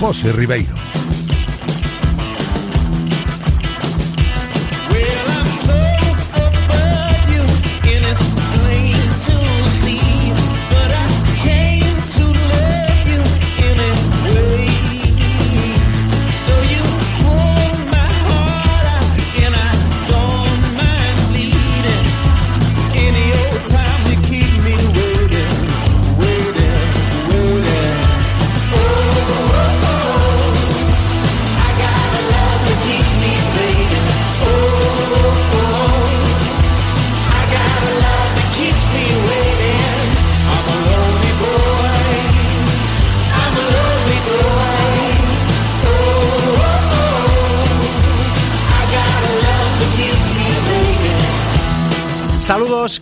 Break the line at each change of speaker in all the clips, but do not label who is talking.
José Ribeiro.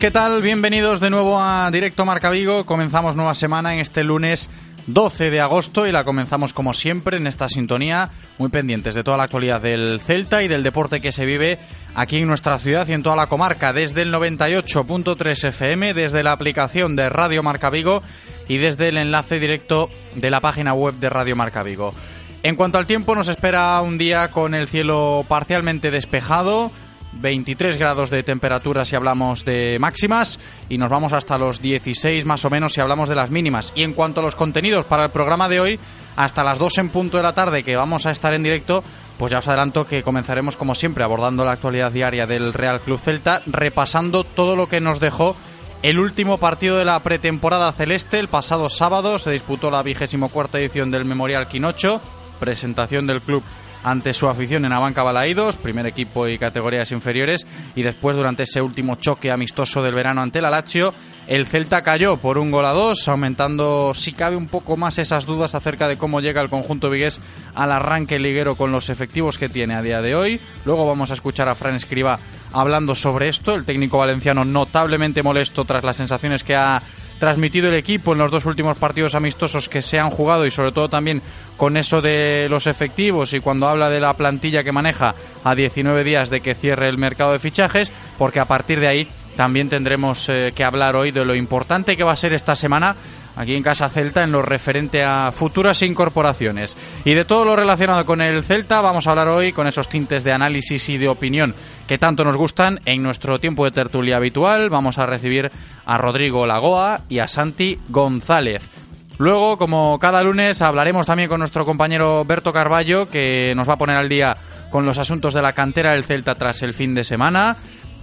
¿Qué tal? Bienvenidos de nuevo a Directo Marca Vigo. Comenzamos nueva semana en este lunes 12 de agosto y la comenzamos como siempre en esta sintonía, muy pendientes de toda la actualidad del Celta y del deporte que se vive aquí en nuestra ciudad y en toda la comarca, desde el 98.3 FM, desde la aplicación de Radio Marca Vigo y desde el enlace directo de la página web de Radio Marca Vigo. En cuanto al tiempo, nos espera un día con el cielo parcialmente despejado 23 grados de temperatura si hablamos de máximas y nos vamos hasta los 16 más o menos si hablamos de las mínimas. Y en cuanto a los contenidos para el programa de hoy, hasta las 2 en punto de la tarde que vamos a estar en directo, pues ya os adelanto que comenzaremos como siempre abordando la actualidad diaria del Real Club Celta, repasando todo lo que nos dejó el último partido de la pretemporada celeste. El pasado sábado se disputó la vigésimo cuarta edición del Memorial Quinocho, presentación del club ante su afición en Abanca Balaídos, primer equipo y categorías inferiores, y después durante ese último choque amistoso del verano ante el Alacho, el Celta cayó por un gol a dos, aumentando si cabe un poco más esas dudas acerca de cómo llega el conjunto vigués al arranque liguero con los efectivos que tiene a día de hoy. Luego vamos a escuchar a Fran Escriba hablando sobre esto, el técnico valenciano notablemente molesto tras las sensaciones que ha transmitido el equipo en los dos últimos partidos amistosos que se han jugado y sobre todo también con eso de los efectivos y cuando habla de la plantilla que maneja a 19 días de que cierre el mercado de fichajes, porque a partir de ahí también tendremos eh, que hablar hoy de lo importante que va a ser esta semana aquí en Casa Celta en lo referente a futuras incorporaciones. Y de todo lo relacionado con el Celta vamos a hablar hoy con esos tintes de análisis y de opinión que tanto nos gustan. En nuestro tiempo de tertulia habitual vamos a recibir a Rodrigo Lagoa y a Santi González. Luego, como cada lunes, hablaremos también con nuestro compañero Berto Carballo, que nos va a poner al día con los asuntos de la cantera del Celta tras el fin de semana.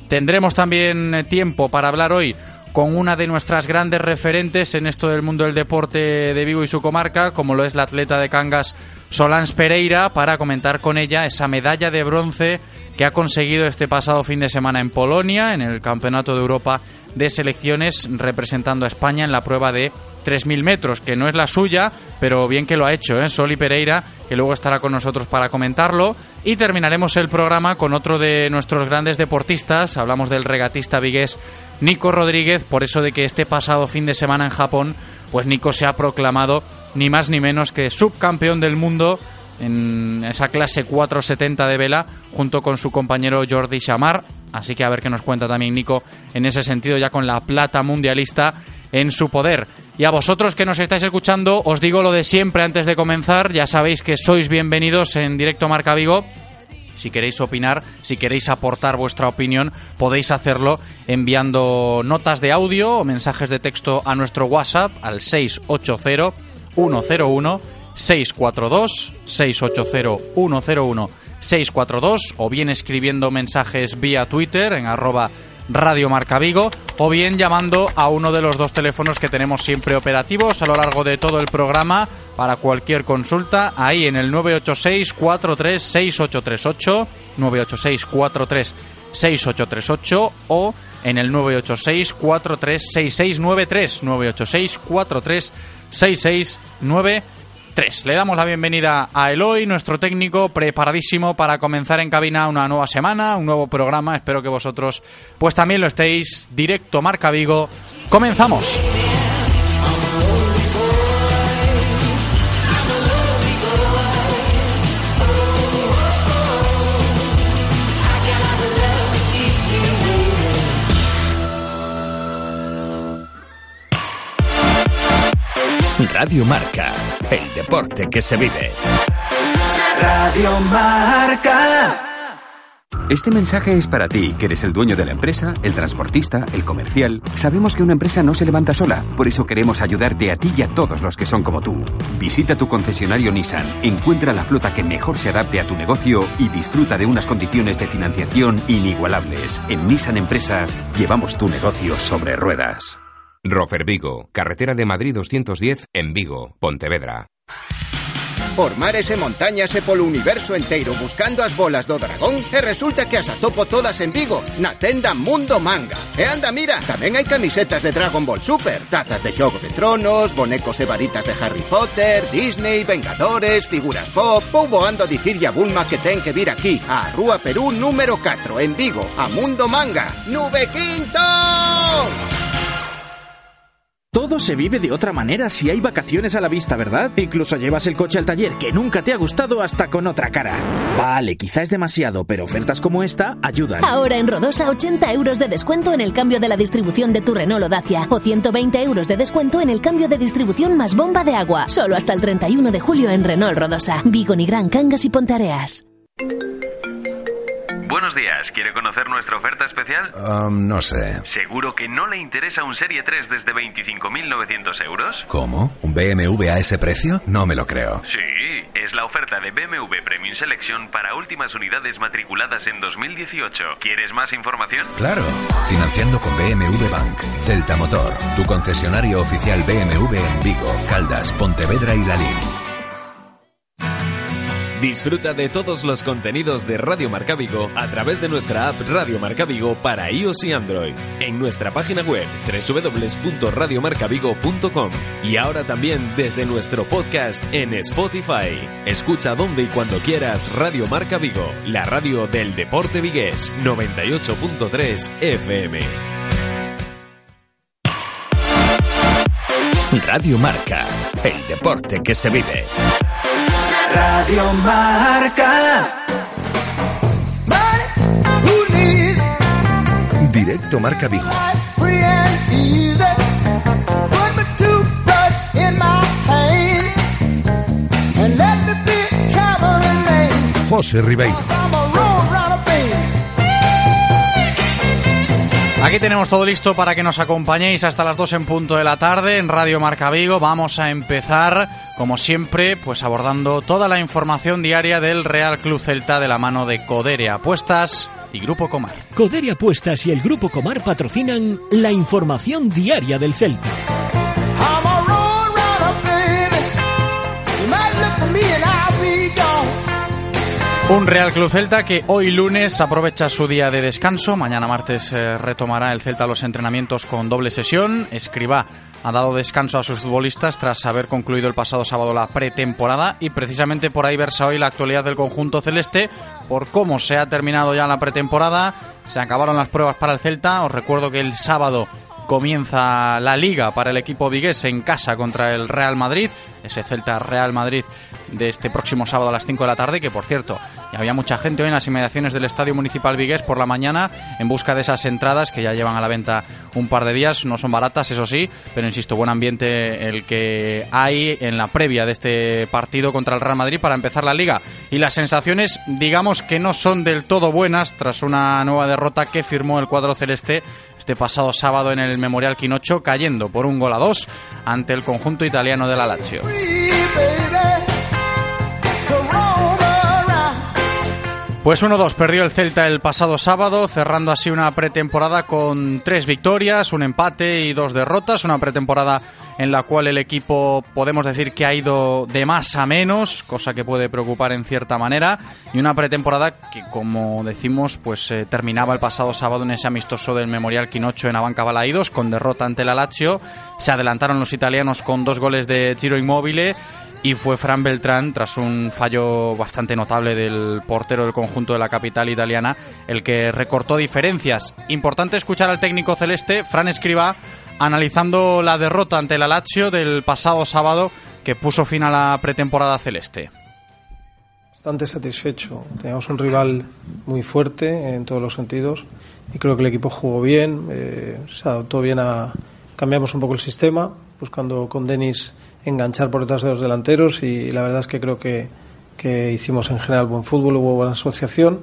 Tendremos también tiempo para hablar hoy con una de nuestras grandes referentes en esto del mundo del deporte de Vigo y su comarca, como lo es la atleta de Cangas Solans Pereira, para comentar con ella esa medalla de bronce que ha conseguido este pasado fin de semana en Polonia, en el Campeonato de Europa de Selecciones, representando a España en la prueba de 3.000 metros, que no es la suya, pero bien que lo ha hecho, ¿eh? Soli Pereira, que luego estará con nosotros para comentarlo. Y terminaremos el programa con otro de nuestros grandes deportistas, hablamos del regatista vigués Nico Rodríguez, por eso de que este pasado fin de semana en Japón, pues Nico se ha proclamado ni más ni menos que subcampeón del mundo en esa clase 470 de vela junto con su compañero Jordi Chamar. Así que a ver qué nos cuenta también Nico en ese sentido ya con la plata mundialista en su poder. Y a vosotros que nos estáis escuchando, os digo lo de siempre antes de comenzar. Ya sabéis que sois bienvenidos en directo Marca Vigo. Si queréis opinar, si queréis aportar vuestra opinión, podéis hacerlo enviando notas de audio o mensajes de texto a nuestro WhatsApp al 680 101 642 680 101 642 o bien escribiendo mensajes vía Twitter en arroba Radio Marca Vigo o bien llamando a uno de los dos teléfonos que tenemos siempre operativos a lo largo de todo el programa para cualquier consulta ahí en el 986 436838 986 436838 o en el 986 436693 986 436693 le damos la bienvenida a Eloy, nuestro técnico, preparadísimo para comenzar en cabina una nueva semana, un nuevo programa. Espero que vosotros pues también lo estéis. Directo Marca Vigo. Comenzamos.
Radio Marca, el deporte que se vive.
Radio Marca.
Este mensaje es para ti, que eres el dueño de la empresa, el transportista, el comercial. Sabemos que una empresa no se levanta sola, por eso queremos ayudarte a ti y a todos los que son como tú. Visita tu concesionario Nissan, encuentra la flota que mejor se adapte a tu negocio y disfruta de unas condiciones de financiación inigualables. En Nissan Empresas llevamos tu negocio sobre ruedas.
Rofer Vigo, carretera de Madrid 210 en Vigo, Pontevedra.
Por mares e montañas e polo universo inteiro buscando as bolas do dragón e resulta que as atopo todas en Vigo, na tenda Mundo Manga. E anda, mira, tamén hai camisetas de Dragon Ball Super, tazas de Xogo de Tronos, bonecos e varitas de Harry Potter, Disney, Vengadores, figuras pop... Poubo ando a dicirlle a Bulma que ten que vir aquí, a Rúa Perú número 4, en Vigo, a Mundo Manga. ¡Nube Quinto!
Todo se vive de otra manera si hay vacaciones a la vista, ¿verdad? Incluso llevas el coche al taller que nunca te ha gustado hasta con otra cara. Vale, quizá es demasiado, pero ofertas como esta ayudan.
Ahora en Rodosa 80 euros de descuento en el cambio de la distribución de tu Renault o Dacia o 120 euros de descuento en el cambio de distribución más bomba de agua. Solo hasta el 31 de julio en Renault Rodosa, Vigo, Gran Cangas y Pontareas.
Buenos días, ¿quiere conocer nuestra oferta especial?
Um, no sé.
¿Seguro que no le interesa un Serie 3 desde 25.900 euros?
¿Cómo? ¿Un BMW a ese precio? No me lo creo.
Sí, es la oferta de BMW Premium Selection para últimas unidades matriculadas en 2018. ¿Quieres más información?
Claro, financiando con BMW Bank, Celta Motor, tu concesionario oficial BMW en Vigo, Caldas, Pontevedra y Lalín.
Disfruta de todos los contenidos de Radio Marca Vigo a través de nuestra app Radio Marca Vigo para iOS y Android, en nuestra página web www.radiomarcavigo.com y ahora también desde nuestro podcast en Spotify. Escucha donde y cuando quieras Radio Marca Vigo, la radio del deporte vigués 98.3 FM. Radio Marca, el deporte que se vive.
Radio Marca.
Directo Marca Vigo. José Ribeiro.
Aquí tenemos todo listo para que nos acompañéis hasta las 2 en punto de la tarde en Radio Marca Vigo. Vamos a empezar, como siempre, pues abordando toda la información diaria del Real Club Celta de la mano de Codere Apuestas y Grupo Comar.
Codere Apuestas y el Grupo Comar patrocinan la información diaria del Celta.
Un Real Club Celta que hoy lunes aprovecha su día de descanso. Mañana martes eh, retomará el Celta los entrenamientos con doble sesión. Escriba ha dado descanso a sus futbolistas tras haber concluido el pasado sábado la pretemporada y precisamente por ahí versa hoy la actualidad del conjunto celeste por cómo se ha terminado ya la pretemporada. Se acabaron las pruebas para el Celta. Os recuerdo que el sábado comienza la liga para el equipo vigués en casa contra el Real Madrid, ese Celta Real Madrid de este próximo sábado a las 5 de la tarde, que por cierto, ya había mucha gente hoy en las inmediaciones del Estadio Municipal Vigués por la mañana en busca de esas entradas que ya llevan a la venta un par de días, no son baratas, eso sí, pero insisto, buen ambiente el que hay en la previa de este partido contra el Real Madrid para empezar la liga. Y las sensaciones, digamos que no son del todo buenas tras una nueva derrota que firmó el cuadro celeste este pasado sábado en el Memorial Quinocho, cayendo por un gol a dos ante el conjunto italiano de la Lazio. Pues 1-2 perdió el Celta el pasado sábado, cerrando así una pretemporada con tres victorias, un empate y dos derrotas, una pretemporada en la cual el equipo podemos decir que ha ido de más a menos, cosa que puede preocupar en cierta manera, y una pretemporada que, como decimos, pues eh, terminaba el pasado sábado en ese amistoso del Memorial Quinocho en Abanca Balaidos, con derrota ante la Lazio. Se adelantaron los italianos con dos goles de Giro Immobile y fue Fran Beltrán, tras un fallo bastante notable del portero del conjunto de la capital italiana, el que recortó diferencias. Importante escuchar al técnico celeste, Fran Escriba, analizando la derrota ante la Lazio del pasado sábado que puso fin a la pretemporada celeste.
Bastante satisfecho. Teníamos un rival muy fuerte en todos los sentidos y creo que el equipo jugó bien, eh, se adaptó bien a... Cambiamos un poco el sistema buscando con Denis enganchar por detrás de los delanteros y la verdad es que creo que, que hicimos en general buen fútbol, hubo buena asociación.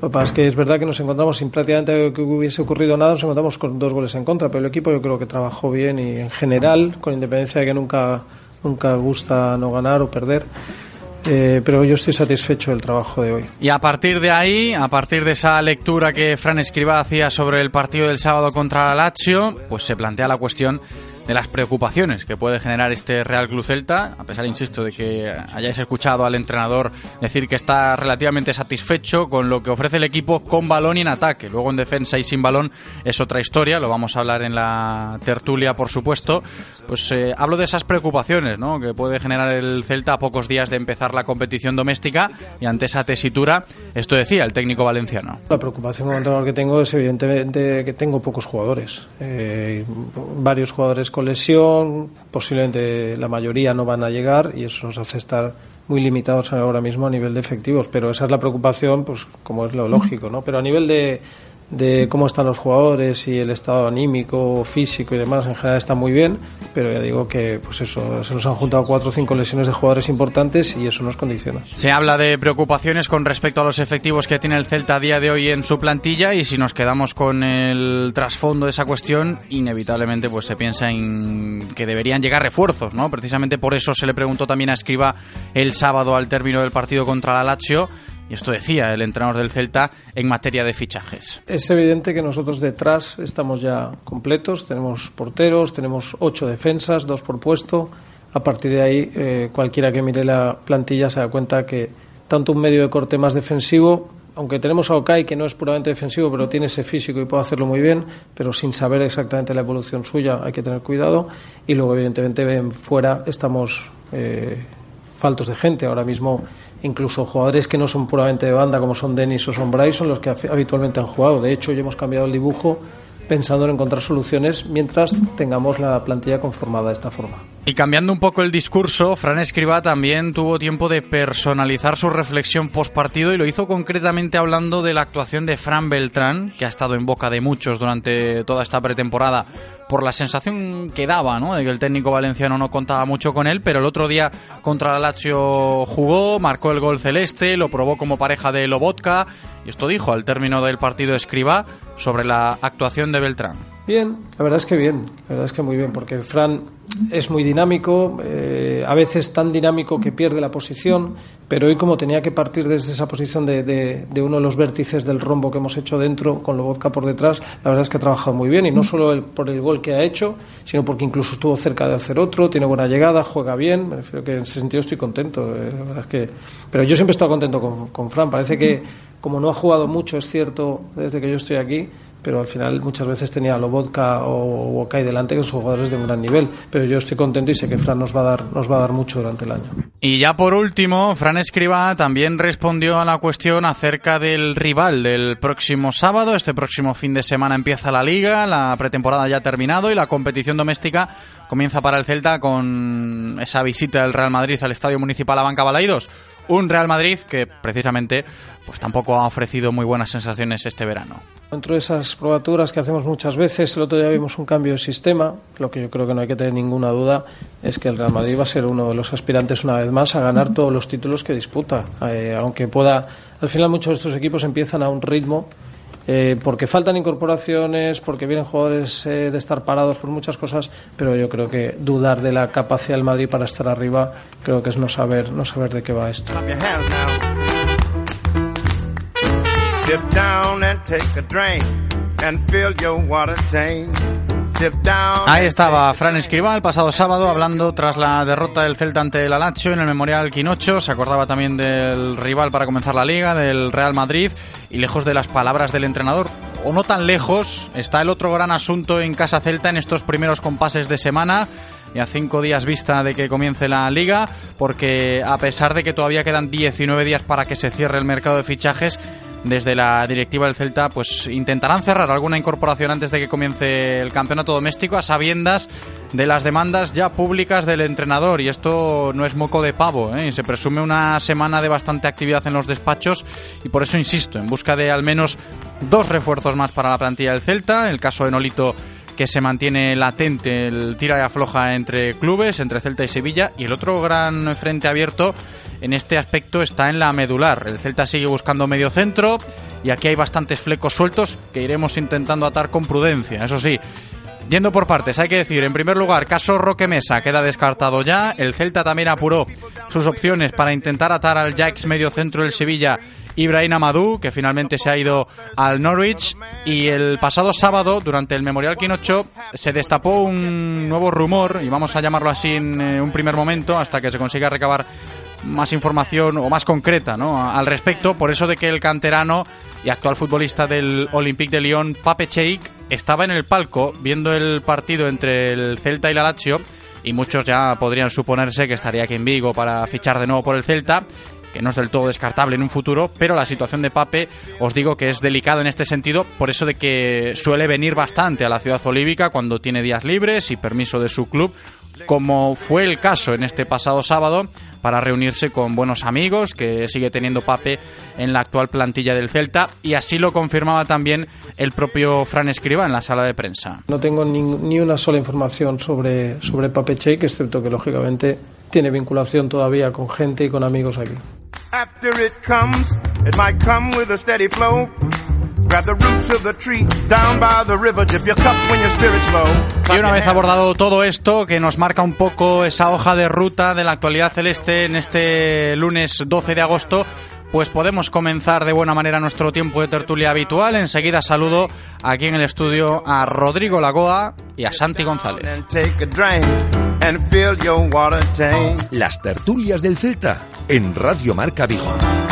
Lo que pasa es que es verdad que nos encontramos sin prácticamente que hubiese ocurrido nada, nos encontramos con dos goles en contra, pero el equipo yo creo que trabajó bien y en general, con independencia de que nunca, nunca gusta no ganar o perder, eh, pero yo estoy satisfecho del trabajo de hoy.
Y a partir de ahí, a partir de esa lectura que Fran Escriba hacía sobre el partido del sábado contra la Lazio, pues se plantea la cuestión de las preocupaciones que puede generar este Real Club Celta, a pesar, insisto, de que hayáis escuchado al entrenador decir que está relativamente satisfecho con lo que ofrece el equipo con balón y en ataque. Luego en defensa y sin balón es otra historia, lo vamos a hablar en la tertulia, por supuesto. Pues eh, hablo de esas preocupaciones ¿no? que puede generar el Celta a pocos días de empezar la competición doméstica y ante esa tesitura, esto decía el técnico valenciano.
La preocupación que tengo es evidentemente que tengo pocos jugadores, eh, varios jugadores lesión, posiblemente la mayoría no van a llegar y eso nos hace estar muy limitados ahora mismo a nivel de efectivos, pero esa es la preocupación, pues como es lo lógico, ¿no? Pero a nivel de, de cómo están los jugadores y el estado anímico, físico y demás, en general está muy bien, pero ya digo que pues eso, se nos han juntado cuatro o cinco lesiones de jugadores importantes y eso nos condiciona.
Se habla de preocupaciones con respecto a los efectivos que tiene el Celta a día de hoy en su plantilla y si nos quedamos con el trasfondo de esa cuestión, inevitablemente pues se piensa en que deberían llegar refuerzos, ¿no? Precisamente por eso se le preguntó también a Escriba el sábado al término del partido contra la Lazio y esto decía el entrenador del Celta en materia de fichajes.
Es evidente que nosotros detrás estamos ya completos, tenemos porteros, tenemos ocho defensas, dos por puesto. A partir de ahí, eh, cualquiera que mire la plantilla se da cuenta que tanto un medio de corte más defensivo, aunque tenemos a Okai que no es puramente defensivo, pero tiene ese físico y puede hacerlo muy bien, pero sin saber exactamente la evolución suya hay que tener cuidado. Y luego, evidentemente, ven fuera estamos eh, faltos de gente. Ahora mismo incluso jugadores que no son puramente de banda como son Denis o son Bryce son los que habitualmente han jugado. De hecho, ya hemos cambiado el dibujo pensando en encontrar soluciones mientras tengamos la plantilla conformada de esta forma.
Y cambiando un poco el discurso, Fran Escriba también tuvo tiempo de personalizar su reflexión post partido y lo hizo concretamente hablando de la actuación de Fran Beltrán, que ha estado en boca de muchos durante toda esta pretemporada por la sensación que daba, ¿no? De que el técnico valenciano no contaba mucho con él, pero el otro día contra la Lazio jugó, marcó el gol celeste, lo probó como pareja de Lobotka y esto dijo al término del partido Escriba sobre la actuación de Beltrán.
Bien, la verdad es que bien, la verdad es que muy bien, porque Fran es muy dinámico, eh, a veces tan dinámico que pierde la posición, pero hoy como tenía que partir desde esa posición de, de, uno de los vértices del rombo que hemos hecho dentro, con Lobotka por detrás, la verdad es que ha trabajado muy bien, y no solo por el gol que ha hecho, sino porque incluso estuvo cerca de hacer otro, tiene buena llegada, juega bien, me refiero que en ese sentido estoy contento, eh, la verdad es que... Pero yo siempre he estado contento con, con Fran, parece que como no ha jugado mucho, es cierto, desde que yo estoy aquí, pero al final muchas veces tenía a Lobotka o Wokai delante que son jugadores de un gran nivel. Pero yo estoy contento y sé que Fran nos va a dar, nos va a dar mucho durante el año.
Y ya por último, Fran Escriba también respondió a la cuestión acerca del rival del próximo sábado. Este próximo fin de semana empieza la liga, la pretemporada ya ha terminado y la competición doméstica comienza para el Celta con esa visita del Real Madrid al Estadio Municipal Banca Balaidos un Real Madrid que precisamente pues tampoco ha ofrecido muy buenas sensaciones este verano.
Dentro de esas probaturas que hacemos muchas veces, el otro día vimos un cambio de sistema. Lo que yo creo que no hay que tener ninguna duda es que el Real Madrid va a ser uno de los aspirantes una vez más a ganar todos los títulos que disputa. Eh, aunque pueda, al final muchos de estos equipos empiezan a un ritmo eh, porque faltan incorporaciones, porque vienen jugadores eh, de estar parados por muchas cosas, pero yo creo que dudar de la capacidad del Madrid para estar arriba creo que es no saber, no saber de qué va esto.
Ahí estaba Fran Escribá el pasado sábado hablando tras la derrota del Celta ante el Alacho en el Memorial Quinocho. Se acordaba también del rival para comenzar la liga, del Real Madrid, y lejos de las palabras del entrenador, o no tan lejos, está el otro gran asunto en Casa Celta en estos primeros compases de semana y a cinco días vista de que comience la liga, porque a pesar de que todavía quedan 19 días para que se cierre el mercado de fichajes, desde la directiva del Celta pues intentarán cerrar alguna incorporación antes de que comience el campeonato doméstico a sabiendas de las demandas ya públicas del entrenador y esto no es moco de pavo ¿eh? se presume una semana de bastante actividad en los despachos y por eso insisto en busca de al menos dos refuerzos más para la plantilla del Celta el caso de Nolito que se mantiene latente el tira y afloja entre clubes, entre Celta y Sevilla, y el otro gran frente abierto en este aspecto está en la medular. El Celta sigue buscando medio centro y aquí hay bastantes flecos sueltos que iremos intentando atar con prudencia. Eso sí, Yendo por partes, hay que decir, en primer lugar, caso Roque Mesa queda descartado ya. El Celta también apuró sus opciones para intentar atar al ya ex medio centro del Sevilla, Ibrahim Amadou, que finalmente se ha ido al Norwich. Y el pasado sábado, durante el Memorial Quinocho, se destapó un nuevo rumor, y vamos a llamarlo así en eh, un primer momento, hasta que se consiga recabar más información o más concreta ¿no? al respecto, por eso de que el canterano y actual futbolista del Olympique de Lyon, Pape Cheik, estaba en el palco viendo el partido entre el Celta y la Lazio y muchos ya podrían suponerse que estaría aquí en Vigo para fichar de nuevo por el Celta que no es del todo descartable en un futuro, pero la situación de Pape os digo que es delicada en este sentido, por eso de que suele venir bastante a la ciudad olívica cuando tiene días libres y permiso de su club, como fue el caso en este pasado sábado, para reunirse con buenos amigos que sigue teniendo Pape en la actual plantilla del Celta y así lo confirmaba también el propio Fran Escriba en la sala de prensa.
No tengo ni, ni una sola información sobre, sobre Pape Cheik, excepto que lógicamente tiene vinculación todavía con gente y con amigos aquí. After it comes, it might come with a steady flow.
Y una vez abordado todo esto, que nos marca un poco esa hoja de ruta de la actualidad celeste en este lunes 12 de agosto, pues podemos comenzar de buena manera nuestro tiempo de tertulia habitual. Enseguida saludo aquí en el estudio a Rodrigo Lagoa y a Santi González.
Las tertulias del Celta en Radio Marca Vigo.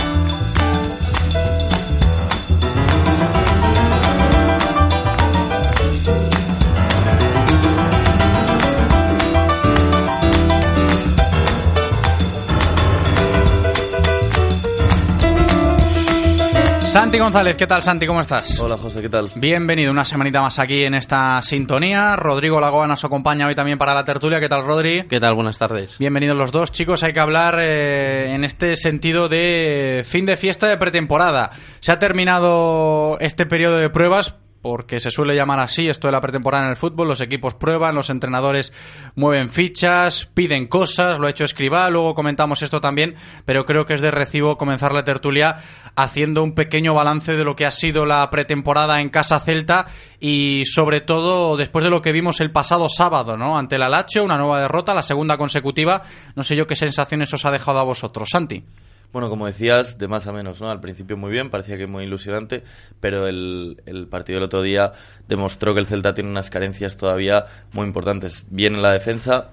Santi González, ¿qué tal Santi? ¿Cómo estás?
Hola José, ¿qué tal?
Bienvenido una semanita más aquí en esta sintonía. Rodrigo Lagoa nos acompaña hoy también para la tertulia. ¿Qué tal Rodri?
¿Qué tal? Buenas tardes.
Bienvenidos los dos chicos. Hay que hablar eh, en este sentido de fin de fiesta de pretemporada. Se ha terminado este periodo de pruebas porque se suele llamar así esto de la pretemporada en el fútbol, los equipos prueban, los entrenadores mueven fichas, piden cosas, lo ha hecho Escribá, luego comentamos esto también, pero creo que es de recibo comenzar la tertulia haciendo un pequeño balance de lo que ha sido la pretemporada en Casa Celta y sobre todo después de lo que vimos el pasado sábado, ¿no? Ante la Lacho, una nueva derrota, la segunda consecutiva, no sé yo qué sensaciones os ha dejado a vosotros, Santi.
Bueno, como decías, de más a menos, ¿no? Al principio muy bien, parecía que muy ilusionante, pero el, el, partido del otro día demostró que el Celta tiene unas carencias todavía muy importantes. Bien en la defensa,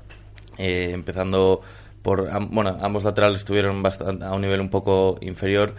eh, empezando por... Bueno, ambos laterales estuvieron bastante, a un nivel un poco inferior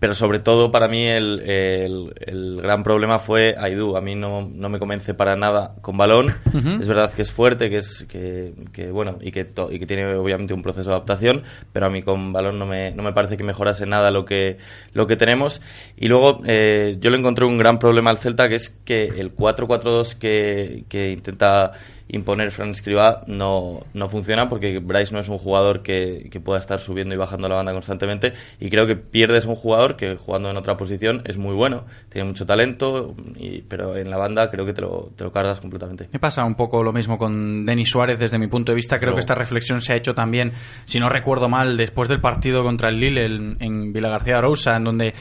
pero sobre todo para mí el, el, gran problema fue Aidú. A mí no, no, me convence para nada con balón. Es verdad que es fuerte, que es que, que bueno y que, y que tiene obviamente un proceso de adaptación, pero a mí con balón no me, no me parece que mejorase nada lo que, lo que tenemos. Y luego eh, yo le encontré un gran problema al Celta, que es que el 4-4-2 que, que intenta imponer Fran Escribá no, no funciona porque Bryce no es un jugador que, que, pueda estar subiendo y bajando la banda constantemente y creo que pierdes un jugador que jugando en otra posición es muy bueno, tiene mucho talento, y, pero en la banda creo que te lo, te lo cargas completamente.
Me pasa un poco lo mismo con Denis Suárez desde mi punto de vista, creo que esta reflexión se ha hecho también, si no recuerdo mal, después del partido contra el Lille en, en Villa García Arousa, en donde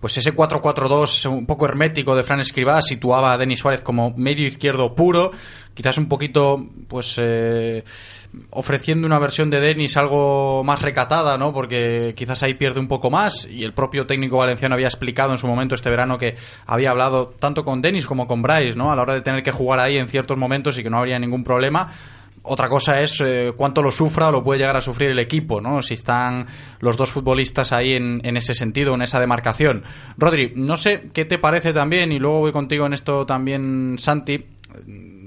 pues ese 4-4-2 un poco hermético de Fran Escribá situaba a Denis Suárez como medio izquierdo puro, quizás un poquito, pues, eh, ofreciendo una versión de Denis algo más recatada, ¿no? Porque quizás ahí pierde un poco más y el propio técnico valenciano había explicado en su momento este verano que había hablado tanto con Denis como con Bryce, ¿no? A la hora de tener que jugar ahí en ciertos momentos y que no habría ningún problema otra cosa es eh, cuánto lo sufra o lo puede llegar a sufrir el equipo, ¿no? Si están los dos futbolistas ahí en, en, ese sentido, en esa demarcación. Rodri, no sé qué te parece también, y luego voy contigo en esto también, Santi.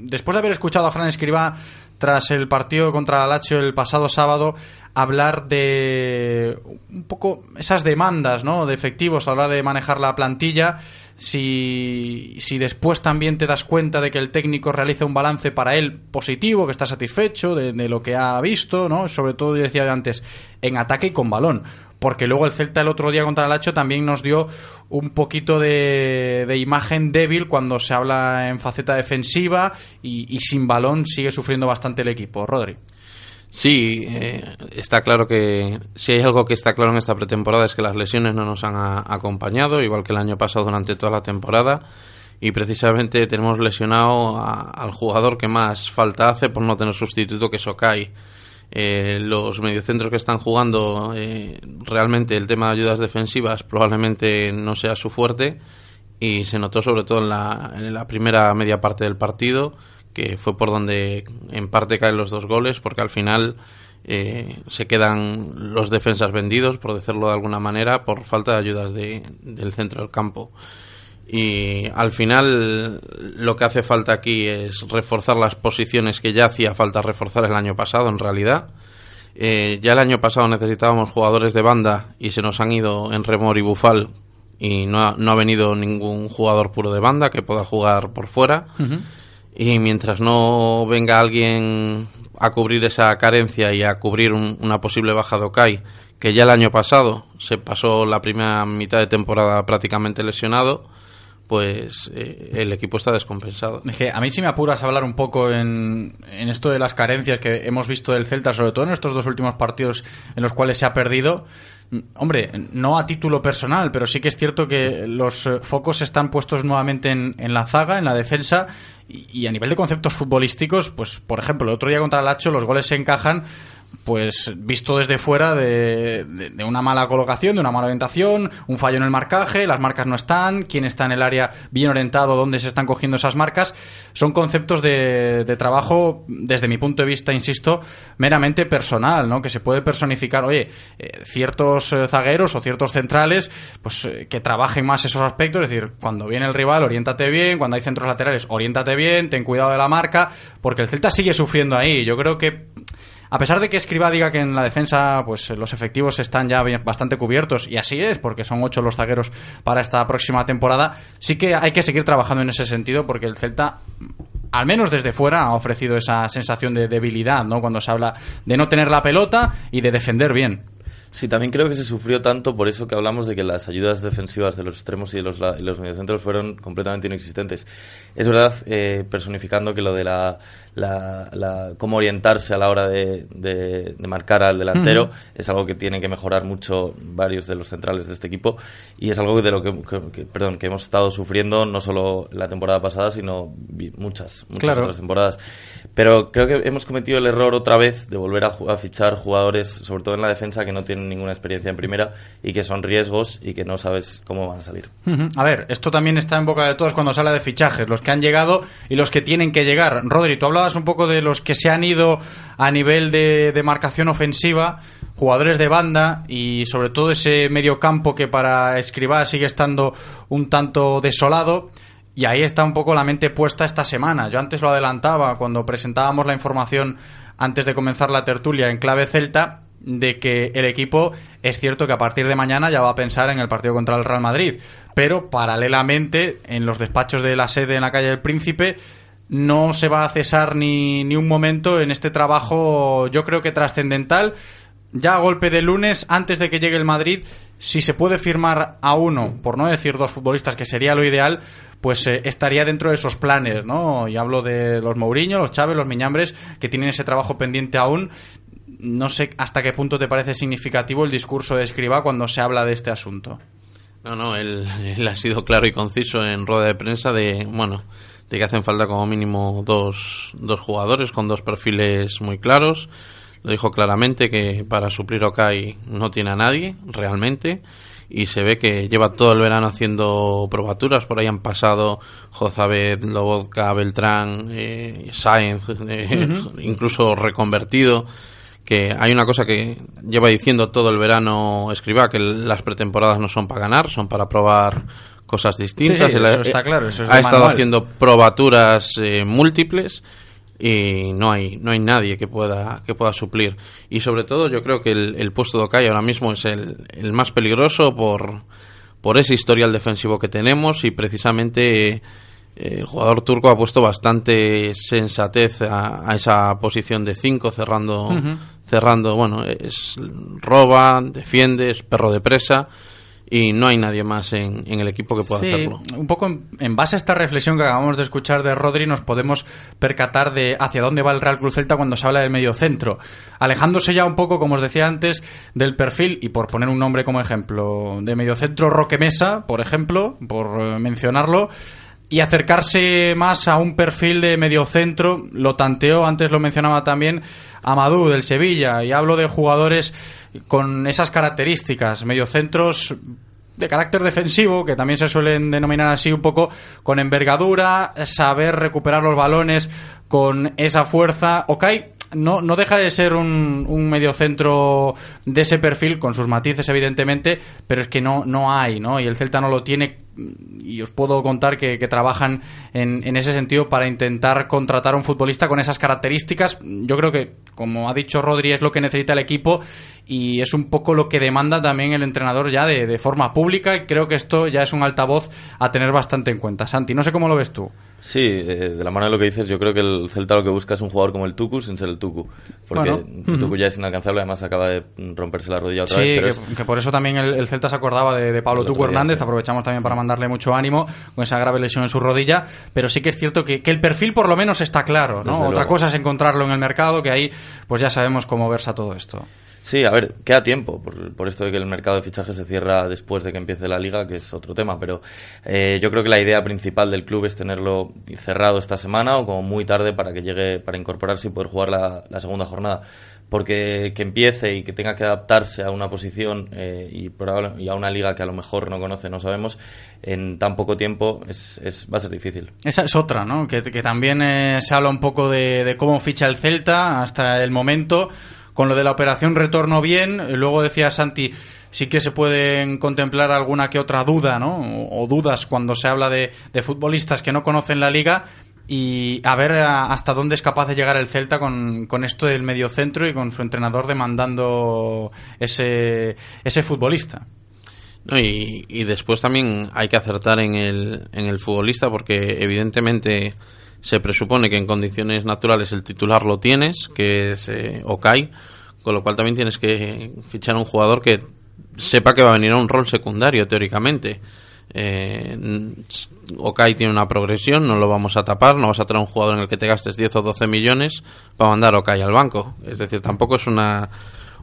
Después de haber escuchado a Fran Escribá tras el partido contra la Lazio el pasado sábado, hablar de un poco esas demandas, ¿no? De efectivos a la hora de manejar la plantilla si, si después también te das cuenta de que el técnico realiza un balance para él positivo, que está satisfecho de, de lo que ha visto, ¿no? Sobre todo, yo decía antes, en ataque y con balón. Porque luego el Celta el otro día contra el Hacho también nos dio un poquito de, de imagen débil cuando se habla en faceta defensiva y, sin balón sigue sufriendo bastante el equipo. Rodri.
Sí, eh, está claro que si hay algo que está claro en esta pretemporada es que las lesiones no nos han acompañado, igual que el año pasado durante toda la temporada. Y precisamente tenemos lesionado a, al jugador que más falta hace por no tener sustituto, que es Okai. Eh, los mediocentros que están jugando, eh, realmente el tema de ayudas defensivas probablemente no sea su fuerte y se notó sobre todo en la, en la primera media parte del partido, que fue por donde en parte caen los dos goles, porque al final eh, se quedan los defensas vendidos, por decirlo de alguna manera, por falta de ayudas de, del centro del campo. Y al final lo que hace falta aquí es reforzar las posiciones que ya hacía falta reforzar el año pasado, en realidad. Eh, ya el año pasado necesitábamos jugadores de banda y se nos han ido en Remor y Bufal y no ha, no ha venido ningún jugador puro de banda que pueda jugar por fuera. Y mientras no venga alguien a cubrir esa carencia y a cubrir un, una posible baja de Okai, que ya el año pasado se pasó la primera mitad de temporada prácticamente lesionado, pues eh, el equipo está descompensado.
Es a mí sí me apuras a hablar un poco en, en, esto de las carencias que hemos visto del Celta, sobre todo en estos dos últimos partidos en los cuales se ha perdido. Hombre, no a título personal, pero sí que es cierto que los eh, focos están puestos nuevamente en, en la zaga, en la defensa, y, a nivel de conceptos futbolísticos, pues por ejemplo, el otro día contra el Hacho los goles se encajan pues visto desde fuera de, de, una mala colocación, de una mala orientación, un fallo en el marcaje, las marcas no están, quién está en el área bien orientado, dónde se están cogiendo esas marcas, son conceptos de, de trabajo, desde mi punto de vista, insisto, meramente personal, ¿no? Que se puede personificar, oye, eh, ciertos eh, zagueros o ciertos centrales, pues eh, que trabajen más esos aspectos, es decir, cuando viene el rival, oriéntate bien, cuando hay centros laterales, oriéntate bien, ten cuidado de la marca, porque el Celta sigue sufriendo ahí. Yo creo que a pesar de que Escriba diga que en la defensa pues los efectivos están ya bastante cubiertos, y así es, porque son ocho los zagueros para esta próxima temporada, sí que hay que seguir trabajando en ese sentido, porque el Celta al menos desde fuera ha ofrecido esa sensación de debilidad, ¿no? Cuando se habla de no tener la pelota y de defender bien.
Sí, también creo que se sufrió tanto por eso que hablamos de que las ayudas defensivas de los extremos y de los, y los mediocentros fueron completamente inexistentes. Es verdad, eh, personificando que lo de la, la, la, cómo orientarse a la hora de, de, de marcar al delantero uh -huh. es algo que tienen que mejorar mucho varios de los centrales de este equipo y es algo de lo que, que, que perdón, que hemos estado sufriendo no solo la temporada pasada, sino muchas, muchas
claro.
otras temporadas. Pero creo que hemos cometido el error otra vez de volver a, a, fichar jugadores, sobre todo en la defensa, que no tienen ninguna experiencia en primera y que son riesgos y que no sabes cómo van a salir.
A ver, esto también está en boca de todos cuando se habla de fichajes, los que han llegado y los que tienen que llegar. Rodri, tú hablabas un poco de los que se han ido a nivel de, de marcación ofensiva, jugadores de banda y sobre todo ese medio campo que para Escribá sigue estando un tanto desolado. Y ahí está un poco la mente puesta esta semana. Yo antes lo adelantaba cuando presentábamos la información antes de comenzar la tertulia en clave celta de que el equipo es cierto que a partir de mañana ya va a pensar en el partido contra el Real Madrid, pero paralelamente en los despachos de la sede en la calle del Príncipe no se va a cesar ni, ni un momento en este trabajo yo creo que trascendental ya a golpe de lunes antes de que llegue el Madrid si se puede firmar a uno, por no decir dos futbolistas, que sería lo ideal, pues eh, estaría dentro de esos planes, ¿no? Y hablo de los Mourinho, los Chávez, los Miñambres, que tienen ese trabajo pendiente aún. No sé hasta qué punto te parece significativo el discurso de Escriba cuando se habla de este asunto.
No, no, él, él ha sido claro y conciso en rueda de prensa de, bueno, de que hacen falta como mínimo dos, dos jugadores con dos perfiles muy claros lo dijo claramente que para suplir Okai no tiene a nadie realmente y se ve que lleva todo el verano haciendo probaturas por ahí han pasado Jozabed, Lobotka, Beltrán eh, Sainz eh, uh -huh. incluso reconvertido que hay una cosa que lleva diciendo todo el verano Escriba que las pretemporadas no son para ganar son para probar cosas distintas.
Sí, eso está claro eso es
ha estado haciendo probaturas eh, múltiples y no hay no hay nadie que pueda que pueda suplir. Y sobre todo yo creo que el, el puesto de Okai ahora mismo es el, el, más peligroso por por ese historial defensivo que tenemos y precisamente el jugador turco ha puesto bastante sensatez a, esa posición de 5, cerrando, cerrando, bueno, es roba, defiende, es perro de presa y no hay nadie más en, el equipo que pueda hacerlo.
Un poco en, base a esta reflexión que acabamos de escuchar de Rodri, nos podemos percatar de hacia dónde va el Real Cruz Celta cuando se habla del medio centro. Alejándose ya un poco, como os decía antes, del perfil, y por poner un nombre como ejemplo, de medio centro Roque Mesa, por ejemplo, por eh, mencionarlo, y acercarse más a un perfil de mediocentro. Lo tanteó, antes lo mencionaba también, Amadou del Sevilla. Y hablo de jugadores con esas características, mediocentros de carácter defensivo, que también se suelen denominar así un poco, con envergadura, saber recuperar los balones con esa fuerza. Ok, no, no deja de ser un, un mediocentro de ese perfil, con sus matices evidentemente, pero es que no, no hay, ¿no? Y el Celta no lo tiene y os puedo contar que, trabajan en, en, ese sentido para intentar contratar a un futbolista con esas características. Yo creo que, como ha dicho Rodri, es lo que necesita el equipo y es un poco lo que demanda también el entrenador ya de, de forma pública y creo que esto ya es un altavoz a tener bastante en cuenta. Santi, no sé cómo lo ves tú.
Sí, eh, de la mano de lo que dices, yo creo que el Celta lo que busca es un jugador como el Tucu sin ser el Tucu. Porque el Tucu ya es inalcanzable, además acaba de romperse la rodilla otra vez.
Sí, que, por eso también el, Celta se acordaba de, Pablo Tucu Hernández. Aprovechamos también para mandarle mucho ánimo con esa grave lesión en su rodilla. Pero sí que es cierto que, el perfil por lo menos está claro. ¿no? Otra cosa es encontrarlo en el mercado, que ahí pues ya sabemos cómo versa todo esto.
Sí, a ver, queda tiempo, por, esto de que el mercado de fichajes se cierra después de que empiece la liga, que es otro tema, pero eh, yo creo que la idea principal del club es tenerlo cerrado esta semana o como muy tarde para que llegue, para incorporarse y poder jugar la, segunda jornada. Porque que empiece y que tenga que adaptarse a una posición eh, y, a una liga que a lo mejor no conoce, no sabemos, en tan poco tiempo es, va a ser difícil.
Esa es otra, ¿no? Que, también eh, se habla un poco de, de cómo ficha el Celta hasta el momento con lo de la operación retorno bien, luego decía Santi, sí que se pueden contemplar alguna que otra duda, ¿no? O, dudas cuando se habla de, futbolistas que no conocen la liga y a ver hasta dónde es capaz de llegar el Celta con, con esto del mediocentro y con su entrenador demandando ese, ese futbolista.
y, y, después también hay que acertar en el, en el futbolista porque evidentemente se presupone que en condiciones naturales el titular lo tienes, que es eh, Okai, con lo cual también tienes que fichar a un jugador que sepa que va a venir a un rol secundario, teóricamente. Eh, Okai tiene una progresión, no lo vamos a tapar, no vas a tener un jugador en el que te gastes 10 o 12 millones para mandar Okai al banco. Es decir, tampoco es una,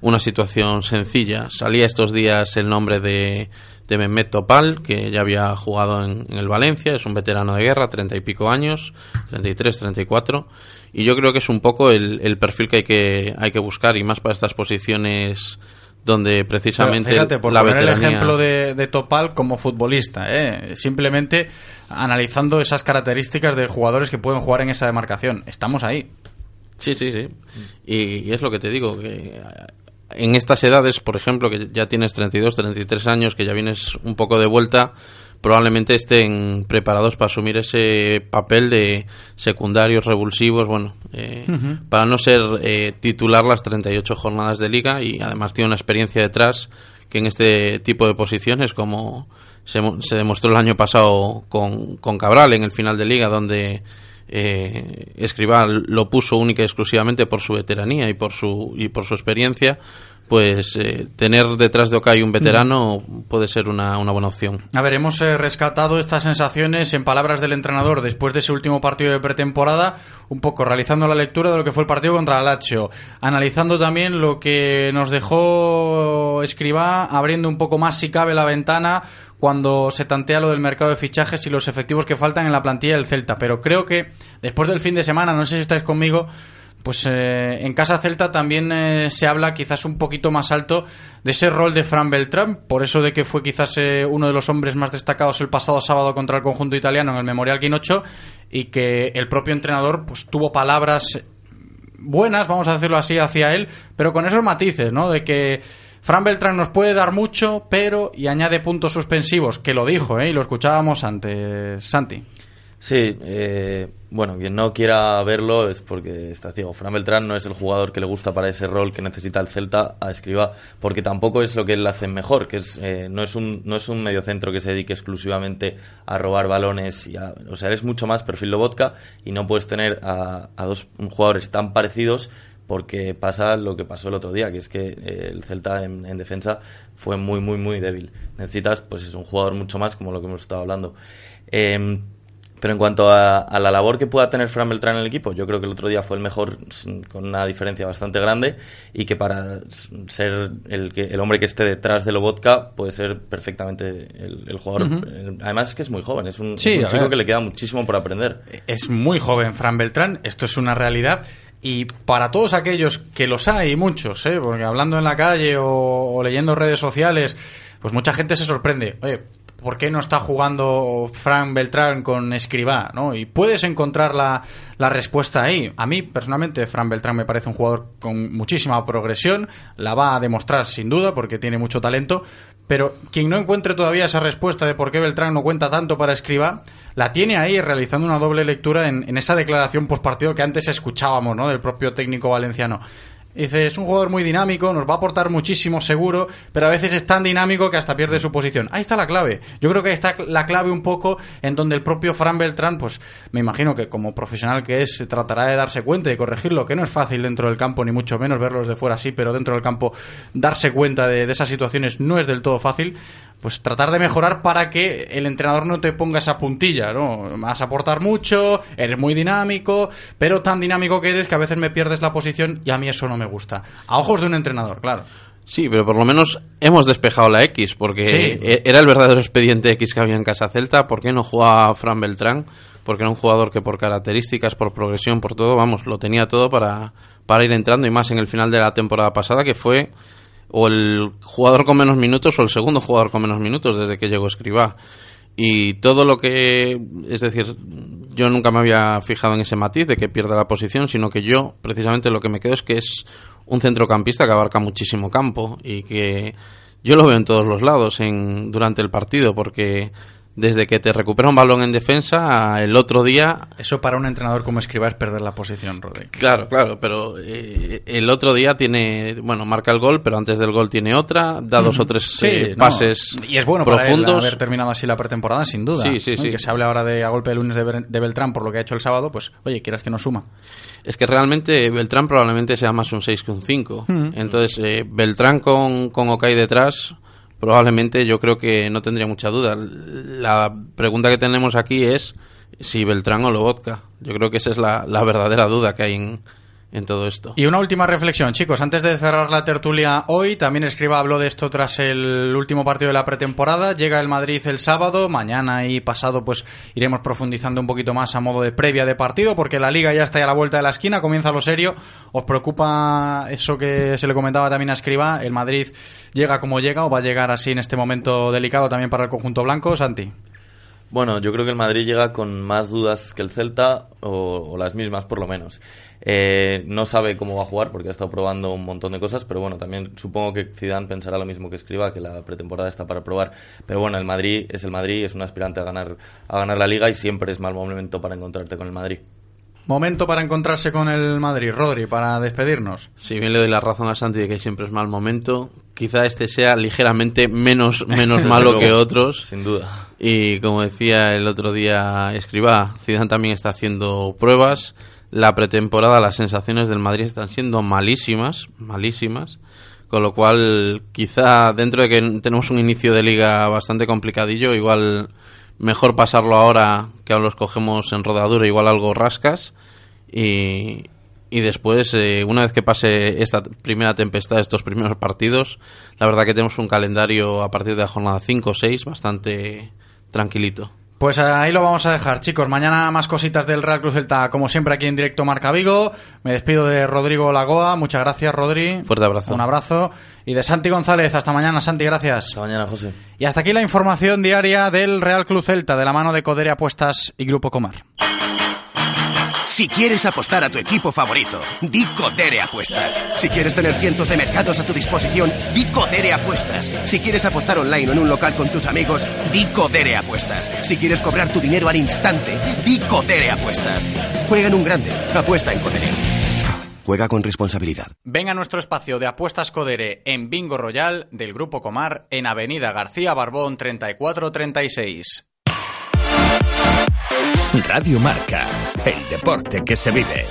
una situación sencilla. Salía estos días el nombre de de Mehmet Topal, que ya había jugado en, el Valencia, es un veterano de guerra, treinta y pico años, 33, 34, y yo creo que es un poco el, perfil que hay, que hay que buscar, y más para estas posiciones donde precisamente
fíjate, por la poner el ejemplo de, Topal como futbolista, ¿eh? simplemente analizando esas características de jugadores que pueden jugar en esa demarcación. Estamos ahí.
Sí, sí, sí. y es lo que te digo, que en estas edades, por ejemplo, que ya tienes 32, 33 años, que ya vienes un poco de vuelta, probablemente estén preparados para asumir ese papel de secundarios revulsivos, bueno, eh, para no ser eh, titular las 38 jornadas de liga y además tiene una experiencia detrás que en este tipo de posiciones, como se, se demostró el año pasado con, con Cabral en el final de liga, donde eh, Escribal lo puso única y exclusivamente por su veteranía y por su, y por su experiencia, pues eh, tener detrás de Okai un veterano puede ser una, buena opción.
A ver, hemos eh, rescatado estas sensaciones en palabras del entrenador después de ese último partido de pretemporada, un poco realizando la lectura de lo que fue el partido contra Lazio, analizando también lo que nos dejó Escribá, abriendo un poco más si cabe la ventana cuando se tantea lo del mercado de fichajes y los efectivos que faltan en la plantilla del Celta. Pero creo que después del fin de semana, no sé si estáis conmigo, pues eh, en Casa Celta también eh, se habla quizás un poquito más alto de ese rol de Fran Beltrán, por eso de que fue quizás eh, uno de los hombres más destacados el pasado sábado contra el conjunto italiano en el Memorial Quinocho y que el propio entrenador pues tuvo palabras buenas, vamos a decirlo así, hacia él, pero con esos matices, ¿no? De que Fran Beltrán nos puede dar mucho, pero, y añade puntos suspensivos, que lo dijo, ¿eh? y lo escuchábamos antes, Santi.
Sí, eh, bueno, quien no quiera verlo es porque está ciego. Fran Beltrán no es el jugador que le gusta para ese rol que necesita el Celta a escriba, porque tampoco es lo que él hace mejor, que es eh, no es un no es un mediocentro que se dedique exclusivamente a robar balones y a, o sea, eres mucho más perfil Lobotka y no puedes tener a, a dos jugadores tan parecidos porque pasa lo que pasó el otro día, que es que eh, el Celta en, en, defensa fue muy, muy, muy débil. Necesitas, pues es un jugador mucho más, como lo que hemos estado hablando. Eh, pero en cuanto a, a, la labor que pueda tener Fran Beltrán en el equipo, yo creo que el otro día fue el mejor con una diferencia bastante grande y que para ser el, que, el hombre que esté detrás de Lobotka puede ser perfectamente el, el jugador. Uh -huh. Además es que es muy joven, es un,
sí,
es un chico
ver.
que le queda muchísimo por aprender.
Es muy joven Fran Beltrán, esto es una realidad. Y para todos aquellos que los hay, muchos, ¿eh? porque hablando en la calle o, o leyendo redes sociales, pues mucha gente se sorprende. Oye, ¿por qué no está jugando Fran Beltrán con Escribá? ¿no? Y puedes encontrar la, la, respuesta ahí. A mí, personalmente, Fran Beltrán me parece un jugador con muchísima progresión, la va a demostrar sin duda porque tiene mucho talento, pero quien no encuentre todavía esa respuesta de por qué Beltrán no cuenta tanto para Escribá, la tiene ahí realizando una doble lectura en, en esa declaración postpartido que antes escuchábamos ¿no? del propio técnico valenciano. Dice, es un jugador muy dinámico, nos va a aportar muchísimo seguro, pero a veces es tan dinámico que hasta pierde su posición. Ahí está la clave. Yo creo que ahí está la clave un poco en donde el propio Fran Beltrán, pues me imagino que como profesional que es, tratará de darse cuenta y corregirlo, que no es fácil dentro del campo, ni mucho menos verlos de fuera así, pero dentro del campo darse cuenta de, de esas situaciones no es del todo fácil pues tratar de mejorar para que el entrenador no te ponga esa puntilla, ¿no? Vas a aportar mucho, eres muy dinámico, pero tan dinámico que eres que a veces me pierdes la posición y a mí eso no me gusta. A ojos de un entrenador, claro.
Sí, pero por lo menos hemos despejado la X, porque sí. era el verdadero expediente X que había en Casa Celta. ¿Por qué no jugaba Fran Beltrán? Porque era un jugador que por características, por progresión, por todo, vamos, lo tenía todo para, para ir entrando y más en el final de la temporada pasada, que fue o el jugador con menos minutos o el segundo jugador con menos minutos desde que llegó Escribá. Y todo lo que, es decir, yo nunca me había fijado en ese matiz de que pierda la posición, sino que yo precisamente lo que me quedo es que es un centrocampista que abarca muchísimo campo y que yo lo veo en todos los lados en, durante el partido porque desde que te recupera un balón en defensa el otro día
eso para un entrenador como escriba es perder la posición Rodri
claro claro pero eh, el otro día tiene bueno marca el gol pero antes del gol tiene otra da dos mm, o tres
sí,
eh, pases
no. y es bueno
profundos
para él haber terminado así la pretemporada sin duda
sí sí
¿no?
sí
que se hable ahora de a golpe de lunes de, de Beltrán por lo que ha hecho el sábado pues oye quieras que no suma
es que realmente Beltrán probablemente sea más un 6 que un 5 mm. entonces eh, Beltrán con, con Okai detrás probablemente yo creo que no tendría mucha duda. La pregunta que tenemos aquí es si Beltrán o Lobotka. Yo creo que esa es la, la verdadera duda que hay en, en todo esto.
Y una última reflexión, chicos, antes de cerrar la tertulia hoy, también Escriba habló de esto tras el último partido de la pretemporada, llega el Madrid el sábado, mañana y pasado pues iremos profundizando un poquito más a modo de previa de partido, porque la liga ya está a la vuelta de la esquina, comienza lo serio, ¿os preocupa eso que se le comentaba también a Escriba? ¿El Madrid llega como llega o va a llegar así en este momento delicado también para el conjunto blanco, Santi?
Bueno, yo creo que el Madrid llega con más dudas que el Celta, o, o las mismas por lo menos. Eh, no sabe cómo va a jugar porque ha estado probando un montón de cosas, pero bueno, también supongo que Zidane pensará lo mismo que escriba, que la pretemporada está para probar. Pero bueno, el Madrid es el Madrid, es un aspirante a ganar, a ganar la liga y siempre es mal momento para encontrarte con el Madrid.
Momento para encontrarse con el Madrid, Rodri, para despedirnos.
Si bien le doy la razón a Santi de que siempre es mal momento, quizá este sea ligeramente menos, menos malo
luego,
que otros.
Sin duda.
Y como decía el otro día Escribá, Zidane también está haciendo pruebas la pretemporada, las sensaciones del Madrid están siendo malísimas, malísimas. Con lo cual, quizá dentro de que tenemos un inicio de liga bastante complicadillo, igual mejor pasarlo ahora que aún los cogemos en rodadura, igual algo rascas. Y, y después, eh, una vez que pase esta primera tempestad, estos primeros partidos, la verdad que tenemos un calendario a partir de la jornada 5 o 6 bastante tranquilito.
Pues ahí lo vamos a dejar, chicos. Mañana más cositas del Real Cruz Celta, como siempre aquí en directo Marca Vigo. Me despido de Rodrigo Lagoa. Muchas gracias, Rodri.
Fuerte abrazo.
Un abrazo. Y de Santi González. Hasta mañana, Santi. Gracias.
Hasta mañana, José.
Y hasta aquí la información diaria del Real Club Celta, de la mano de Codere Apuestas y Grupo Comar.
Si quieres apostar a tu equipo favorito, di Codere Apuestas. Si quieres tener cientos de mercados a tu disposición, di Codere Apuestas. Si quieres apostar online o en un local con tus amigos, di Codere Apuestas. Si quieres cobrar tu dinero al instante, di Codere Apuestas. Juega en un grande, apuesta en Codere. Juega con responsabilidad.
Ven a nuestro espacio de apuestas Codere en Bingo Royal del Grupo Comar en Avenida García Barbón 3436.
Radio Marca, el deporte que se vive.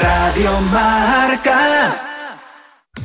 Radio Marca.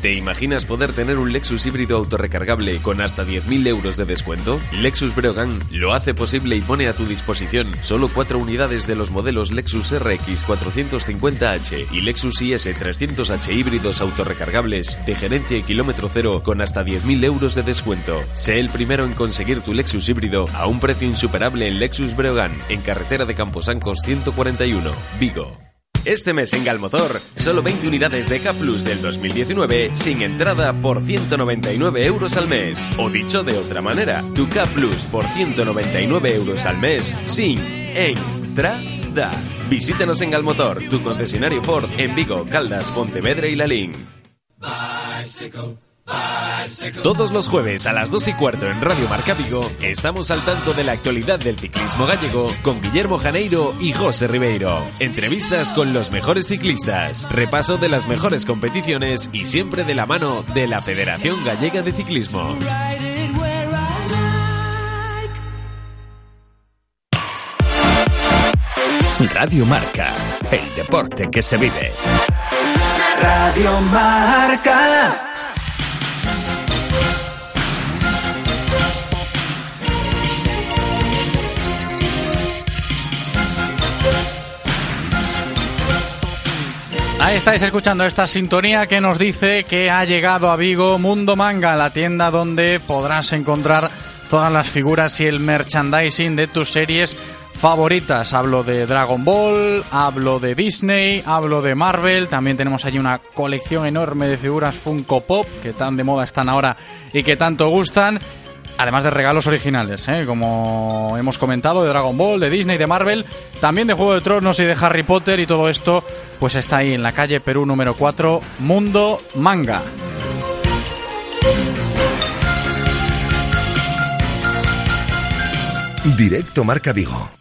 ¿Te imaginas poder tener un Lexus híbrido autorrecargable con hasta 10.000 euros de descuento? Lexus Breogán lo hace posible y pone a tu disposición solo cuatro unidades de los modelos Lexus RX 450H y Lexus IS 300H híbridos autorrecargables de gerencia y kilómetro cero con hasta 10.000 euros de descuento. Sé el primero en conseguir tu Lexus híbrido a un precio insuperable en Lexus Breogán, en carretera de Camposancos 141, Vigo. Este mes en Galmotor, solo 20 unidades de K Plus del 2019 sin entrada por 199 euros al mes. O dicho de otra manera, tu K Plus por 199 euros al mes sin entrada. Visítanos en Galmotor, tu concesionario Ford en Vigo, Caldas, Pontevedra y Lalín. Todos los jueves a las 2 y cuarto en Radio Marca Vigo estamos al tanto de la actualidad del ciclismo gallego con Guillermo Janeiro y José Ribeiro. Entrevistas con los mejores ciclistas, repaso de las mejores competiciones y siempre de la mano de la Federación Gallega de Ciclismo.
Radio Marca, el deporte que se vive.
Radio Marca.
Ahí estáis escuchando esta sintonía que nos dice que ha llegado a Vigo Mundo Manga, la tienda donde podrás encontrar todas las figuras y el merchandising de tus series favoritas. Hablo de Dragon Ball, hablo de Disney, hablo de Marvel, también tenemos allí una colección enorme de figuras Funko Pop que tan de moda están ahora y que tanto gustan. Además de regalos originales, ¿eh? como hemos comentado, de Dragon Ball, de Disney, de Marvel, también de Juego de Tronos y de Harry Potter y todo esto pues está ahí en la calle Perú número 4, Mundo Manga.
Directo Marca Vigo.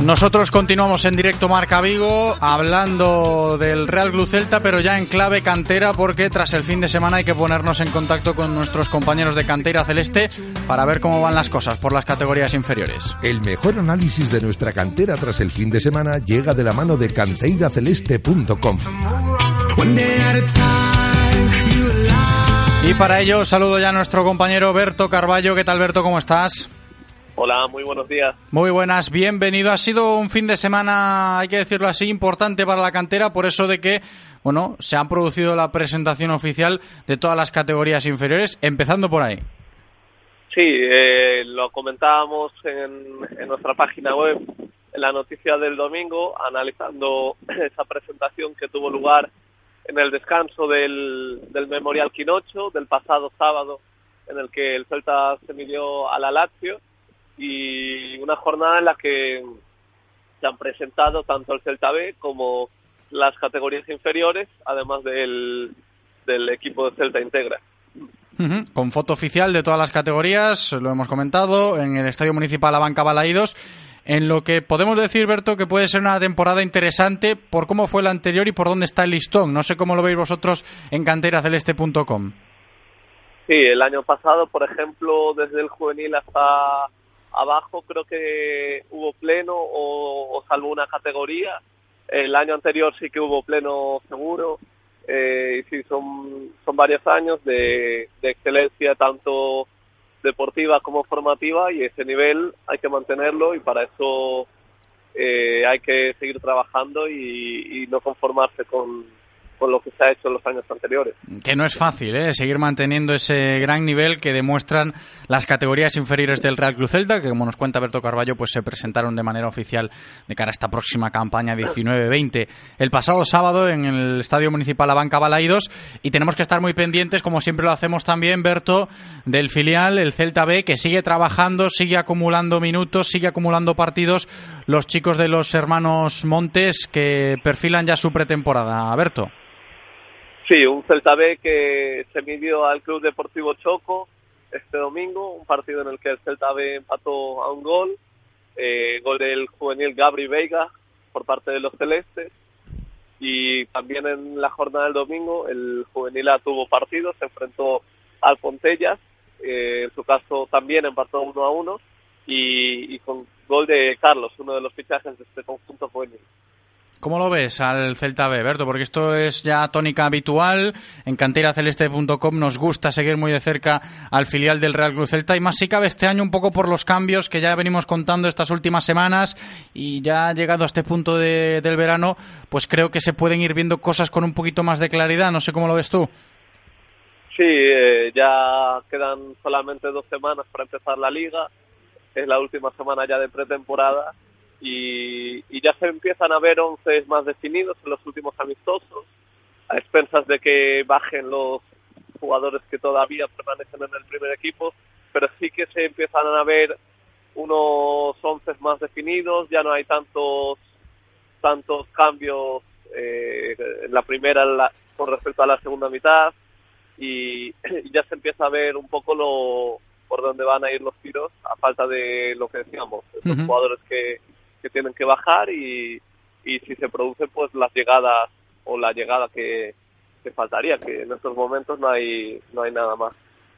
Nosotros continuamos en directo Marca Vigo hablando del Real Club Celta, pero ya en clave cantera porque tras el fin de semana hay que ponernos en contacto con nuestros compañeros de cantera celeste para ver cómo van las cosas por las categorías inferiores.
El mejor análisis de nuestra cantera tras el fin de semana llega de la mano de canteiraceleste.com.
Y para ello saludo ya a nuestro compañero Berto Carballo. ¿Qué tal Berto? ¿Cómo estás?
Hola, muy buenos días.
Muy buenas, bienvenido. Ha sido un fin de semana, hay que decirlo así, importante para la cantera, por eso de que, bueno, se ha producido la presentación oficial de todas las categorías inferiores, empezando por ahí.
Sí, eh, lo comentábamos en, en nuestra página web en la noticia del domingo, analizando esa presentación que tuvo lugar en el descanso del, del Memorial Quinocho del pasado sábado, en el que el Celta se midió a la Lazio y una jornada en la que se han presentado tanto el Celta B como las categorías inferiores, además del, del equipo de Celta Integra.
Con foto oficial de todas las categorías, lo hemos comentado, en el Estadio Municipal La Banca Balaídos, en lo que podemos decir, Berto, que puede ser una temporada interesante por cómo fue la anterior y por dónde está el listón. No sé cómo lo veis vosotros en canteraceleste.com.
Sí, el año pasado, por ejemplo, desde el juvenil hasta abajo creo que hubo pleno o, o salvo una categoría. El año anterior sí que hubo pleno seguro. Eh, y sí, son, son varios años de, excelencia tanto deportiva como formativa y ese nivel hay que mantenerlo y para eso eh, hay que seguir trabajando y no conformarse con, con lo que se ha hecho en los años anteriores.
Que no es fácil, ¿eh? Seguir manteniendo ese gran nivel que demuestran las categorías inferiores del Real Cruz Celta, que como nos cuenta Berto Carballo, pues se presentaron de manera oficial de cara a esta próxima campaña 19-20 el pasado sábado en el Estadio Municipal Abanca Balaidos y tenemos que estar muy pendientes, como siempre lo hacemos también, Berto, del filial, el Celta B, que sigue trabajando, sigue acumulando minutos, sigue acumulando partidos, los chicos de los hermanos Montes que perfilan ya su pretemporada. Berto.
Sí, un Celta B que se midió al Club Deportivo Choco este domingo, un partido en el que el Celta B empató a un gol, eh, gol del juvenil Gabri Veiga por parte de los celestes y también en la jornada del domingo el juvenil tuvo partido, se enfrentó al Fontellas, eh, en su caso también empató uno a uno y con gol de Carlos, uno de los fichajes de este conjunto juvenil.
¿Cómo lo ves al Celta B, Berto? Porque esto es ya tónica habitual. En canteraceleste.com nos gusta seguir muy de cerca al filial del Real Cruz Celta y más si cabe este año un poco por los cambios que ya venimos contando estas últimas semanas y ya llegado a este punto de, del verano, pues creo que se pueden ir viendo cosas con un poquito más de claridad. No sé cómo lo ves tú.
Sí, eh, ya quedan solamente dos semanas para empezar la liga. Es la última semana ya de pretemporada y, ya se empiezan a ver once más definidos en los últimos amistosos, a expensas de que bajen los jugadores que todavía permanecen en el primer equipo, pero sí que se empiezan a ver unos once más definidos, ya no hay tantos tantos cambios eh, en la primera con respecto a la segunda mitad y, ya se empieza a ver un poco lo por dónde van a ir los tiros a falta de lo que decíamos, los jugadores que, que tienen que bajar y, y si se produce pues las llegadas o la llegada que, que faltaría, que en estos momentos no hay, no hay nada más.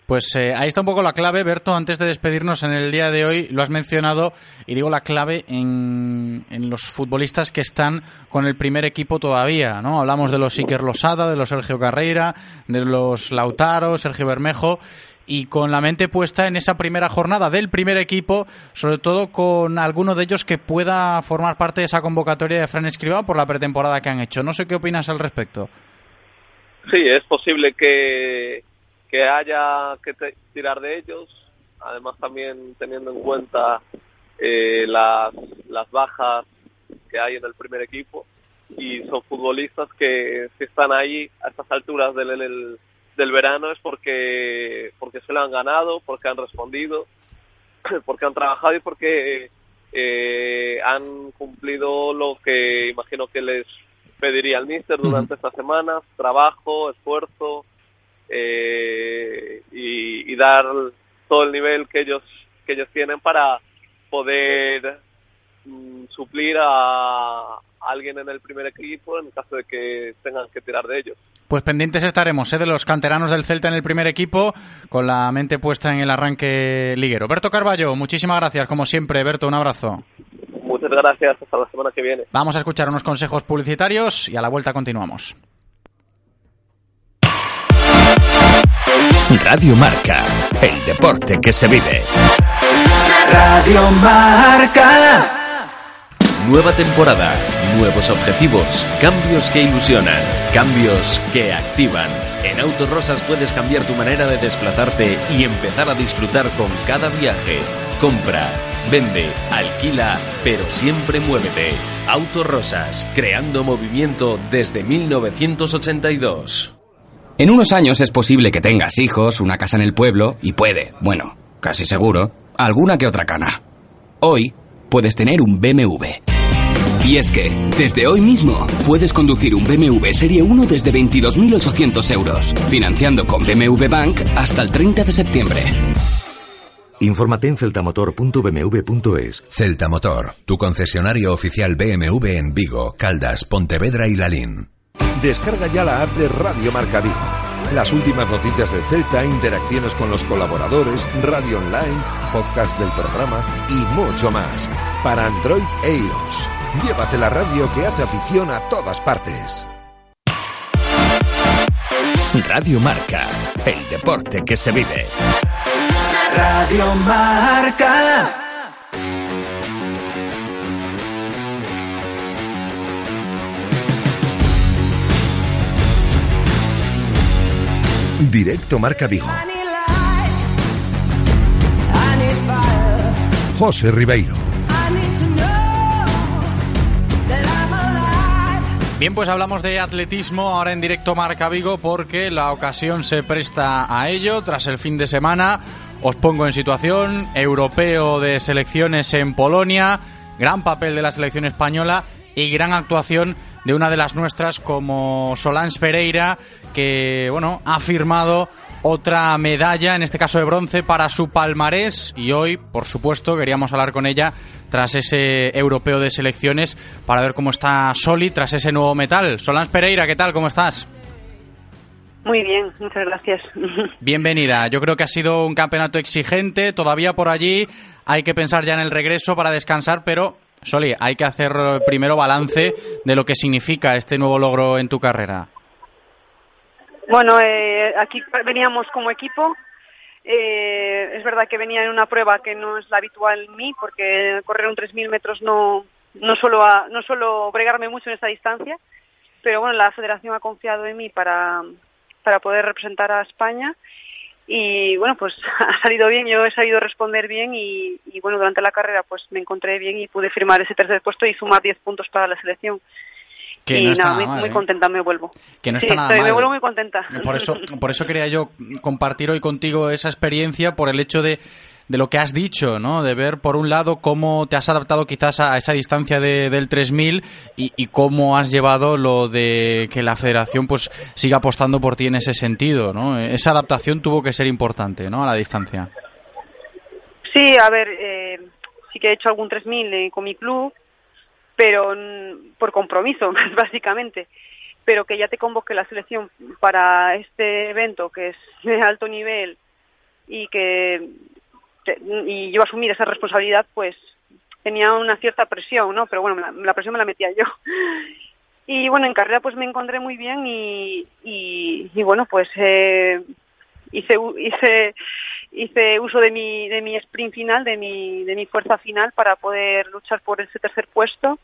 Pues eh, ahí está un poco la clave, Berto. Antes de despedirnos en el día de hoy, lo has mencionado y digo la clave en, en los futbolistas que están con el primer equipo todavía, ¿no? Hablamos de los Iker Losada, de los Sergio Carreira, de los Lautaro, Sergio Bermejo y con la mente puesta en esa primera jornada del primer equipo, sobre todo con alguno de ellos que pueda formar parte de esa convocatoria de Fran Escribá por la pretemporada que han hecho. No sé qué opinas al respecto.
Sí, es posible que, que haya que tirar de ellos, además también teniendo en cuenta eh, las, las bajas que hay en el primer equipo y son futbolistas que, que están ahí a estas alturas del, del verano es porque, porque se lo han ganado, porque han respondido, porque han trabajado y porque eh, han cumplido lo que imagino que les pediría el míster durante estas semanas, trabajo, esfuerzo eh, y, y, dar todo el nivel que ellos que ellos tienen para poder mm, suplir a, alguien en el primer equipo en caso de que tengan que tirar de ellos.
Pues pendientes estaremos ¿eh? de los canteranos del Celta en el primer equipo, con la mente puesta en el arranque liguero. Berto Carballo, muchísimas gracias, como siempre. Berto, un abrazo.
Muchas gracias, hasta la semana que viene.
Vamos a escuchar unos consejos publicitarios y a la vuelta continuamos.
Radio Marca, el deporte que se vive.
Radio Marca.
Nueva temporada, nuevos objetivos, cambios que ilusionan, cambios que activan. En Autorosas puedes cambiar tu manera de desplazarte y empezar a disfrutar con cada viaje. Compra, vende, alquila, pero siempre muévete. Autorosas, creando movimiento desde 1982.
En unos años es posible que tengas hijos, una casa en el pueblo y puede, bueno, casi seguro, alguna que otra cana. Hoy puedes tener un BMW. Y es que, desde hoy mismo, puedes conducir un BMW Serie 1 desde 22.800 euros, financiando con BMW Bank hasta el 30 de septiembre.
Infórmate en celtamotor.bmw.es. Celtamotor, tu concesionario oficial BMW en Vigo, Caldas, Pontevedra y Lalín.
Descarga ya la app de Radio Marca Vigo. Las últimas noticias del Celta, interacciones con los colaboradores, radio online, podcast del programa y mucho más. Para Android e iOS. Llévate la radio que hace afición a todas partes.
Radio Marca, el deporte que se vive.
Radio Marca.
Directo Marca Vigo. José Ribeiro.
Bien, pues hablamos de atletismo ahora en directo Marca Vigo porque la ocasión se presta a ello tras el fin de semana. Os pongo en situación, europeo de selecciones en Polonia, gran papel de la selección española y gran actuación de una de las nuestras como Solans Pereira que, bueno, ha firmado otra medalla, en este caso de bronce, para su palmarés. Y hoy, por supuesto, queríamos hablar con ella tras ese europeo de selecciones para ver cómo está Soli tras ese nuevo metal. Solans Pereira, ¿qué tal? ¿Cómo estás?
Muy bien, muchas gracias.
Bienvenida. Yo creo que ha sido un campeonato exigente. Todavía por allí hay que pensar ya en el regreso para descansar, pero Soli, hay que hacer primero balance de lo que significa este nuevo logro en tu carrera.
Bueno, eh, aquí veníamos como equipo. Eh, es verdad que venía en una prueba que no es la habitual en mí, porque correr un 3.000 metros no, no, suelo no suelo bregarme mucho en esta distancia, pero bueno, la federación ha confiado en mí para, para poder representar a España y bueno, pues ha salido bien, yo he sabido responder bien y, y, bueno, durante la carrera pues me encontré bien y pude firmar ese tercer puesto y sumar 10 puntos para la selección.
Que
y
no está
nada, muy,
mal,
muy
¿eh?
contenta me vuelvo.
Que no
Sí,
está nada
estoy-
mal.
Me vuelvo muy contenta.
Por eso, por eso quería yo compartir hoy contigo esa experiencia, por el hecho de, de lo que has dicho, ¿no? De ver, por un lado, cómo te has adaptado quizás a esa distancia de- del 3000 y, y cómo has llevado lo de que la federación pues siga apostando por ti en ese sentido, ¿no? Esa adaptación tuvo que ser importante, ¿no? A la distancia.
Sí, a ver, eh, sí que he hecho algún 3000 eh, con mi club, pero mm, por compromiso, básicamente. Pero que ya te convoque la selección para este evento que es de alto nivel y que te- y yo asumir esa responsabilidad, pues tenía una cierta presión, ¿no? Pero bueno, la, la presión me la metía yo. Y bueno, en carrera pues me encontré muy bien y, y, y bueno, pues eh, hice, hice, hice uso de mi, de mi sprint final, de mi, de mi fuerza final para poder luchar por ese tercer puesto,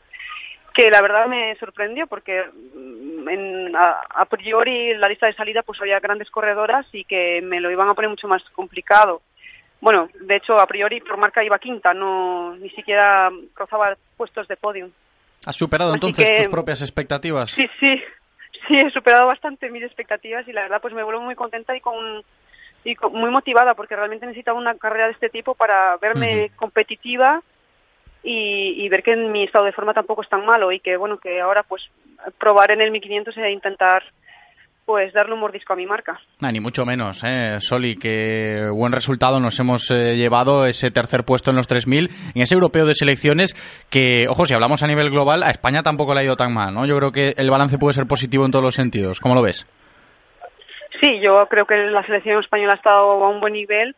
que la verdad me sorprendió porque mm, en, a, a priori en la lista de salida pues había grandes corredoras y que me lo iban a poner mucho más complicado. Bueno, de hecho, a priori por marca iba quinta, no ni siquiera rozaba puestos de podium.
¿Has superado
Así
entonces
que-
tus propias expectativas?
Sí, sí, sí, he superado bastante mis expectativas y la verdad pues me vuelvo muy contenta y con y muy motivada porque realmente necesitaba una carrera de este tipo para verme competitiva y, y ver que mi estado de forma tampoco es tan malo y que bueno que ahora pues probar en el 1500 e intentar pues darle un mordisco a mi marca.
Ah, ni mucho menos, ¿eh? Soli, que buen resultado nos hemos eh, llevado ese tercer puesto en los 3.000 en ese europeo de selecciones que, ojo, si hablamos a nivel global, a España tampoco le ha ido tan mal, ¿no? Yo creo que el balance puede ser positivo en todos los sentidos. ¿Cómo lo ves?
Sí, yo creo que la selección española ha estado a un buen nivel,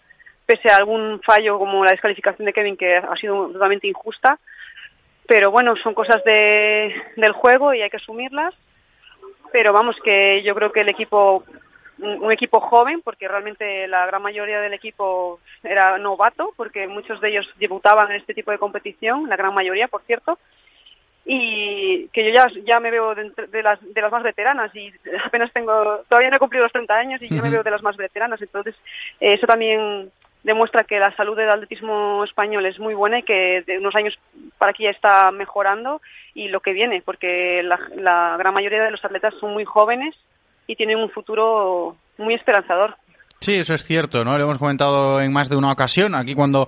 pese a algún fallo como la descalificación de Kevin, que ha sido totalmente injusta. Pero bueno, son cosas de, del juego y hay que asumirlas. Pero vamos, que yo creo que el equipo, un equipo joven, porque realmente la gran mayoría del equipo era novato, porque muchos de ellos debutaban en este tipo de competición, la gran mayoría, por cierto y que yo ya, ya me veo de, de las, de las más veteranas y apenas tengo, todavía no he cumplido los 30 años y ya me
Ujú.
veo de las más veteranas, entonces eh, eso también demuestra que la salud del atletismo español es muy buena y que de unos años para aquí ya está mejorando y lo que viene, porque la, la gran mayoría de los atletas son muy jóvenes y tienen un futuro muy esperanzador.
Sí, eso es cierto, ¿no? Lo hemos comentado en más de una ocasión. Aquí cuando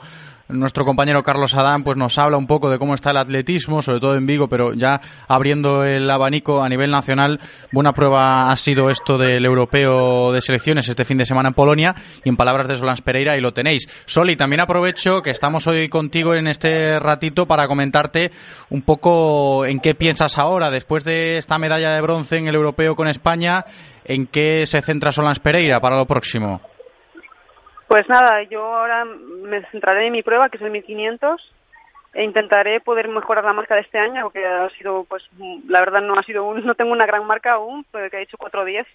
nuestro compañero Carlos Adán pues nos habla un poco de cómo está el atletismo, sobre todo en Vigo, pero ya abriendo el abanico a nivel nacional, buena prueba ha sido esto del europeo de selecciones este fin de semana en Polonia y en palabras de Solans Pereira y lo tenéis. Soli, también aprovecho que estamos hoy contigo en este ratito para comentarte un poco en qué piensas ahora después de esta medalla de bronce en el europeo con España, en qué se centra Solans Pereira para lo próximo.
Pues nada, yo ahora me centraré en mi prueba, que es el 1500, e intentaré poder mejorar la marca de este año, porque ha sido, pues, la verdad no ha sido, un- no tengo una gran marca aún, porque he hecho 4.10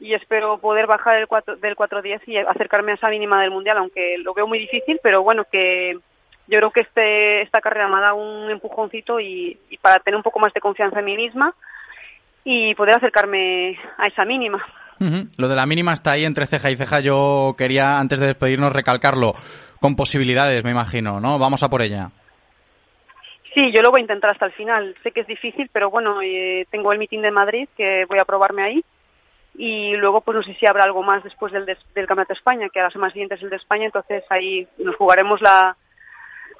y espero poder bajar el 4, del 4.10 y acercarme a esa mínima del mundial, aunque lo veo muy difícil, pero bueno, que yo creo que este, esta carrera me ha dado un empujoncito y, y para tener un poco más de confianza en mí misma y poder acercarme a esa mínima.
Lo de la mínima está ahí entre ceja y ceja. Yo quería, antes de despedirnos, recalcarlo. Con posibilidades, me imagino, ¿no? Vamos a por ella.
Sí, yo lo voy a intentar hasta el final. Sé que es difícil, pero bueno, eh, tengo el mitin de Madrid que voy a probarme ahí. Y luego, pues no sé si habrá algo más después del, des- del Campeonato de España, que a la semana siguiente es el de España, entonces ahí nos jugaremos la,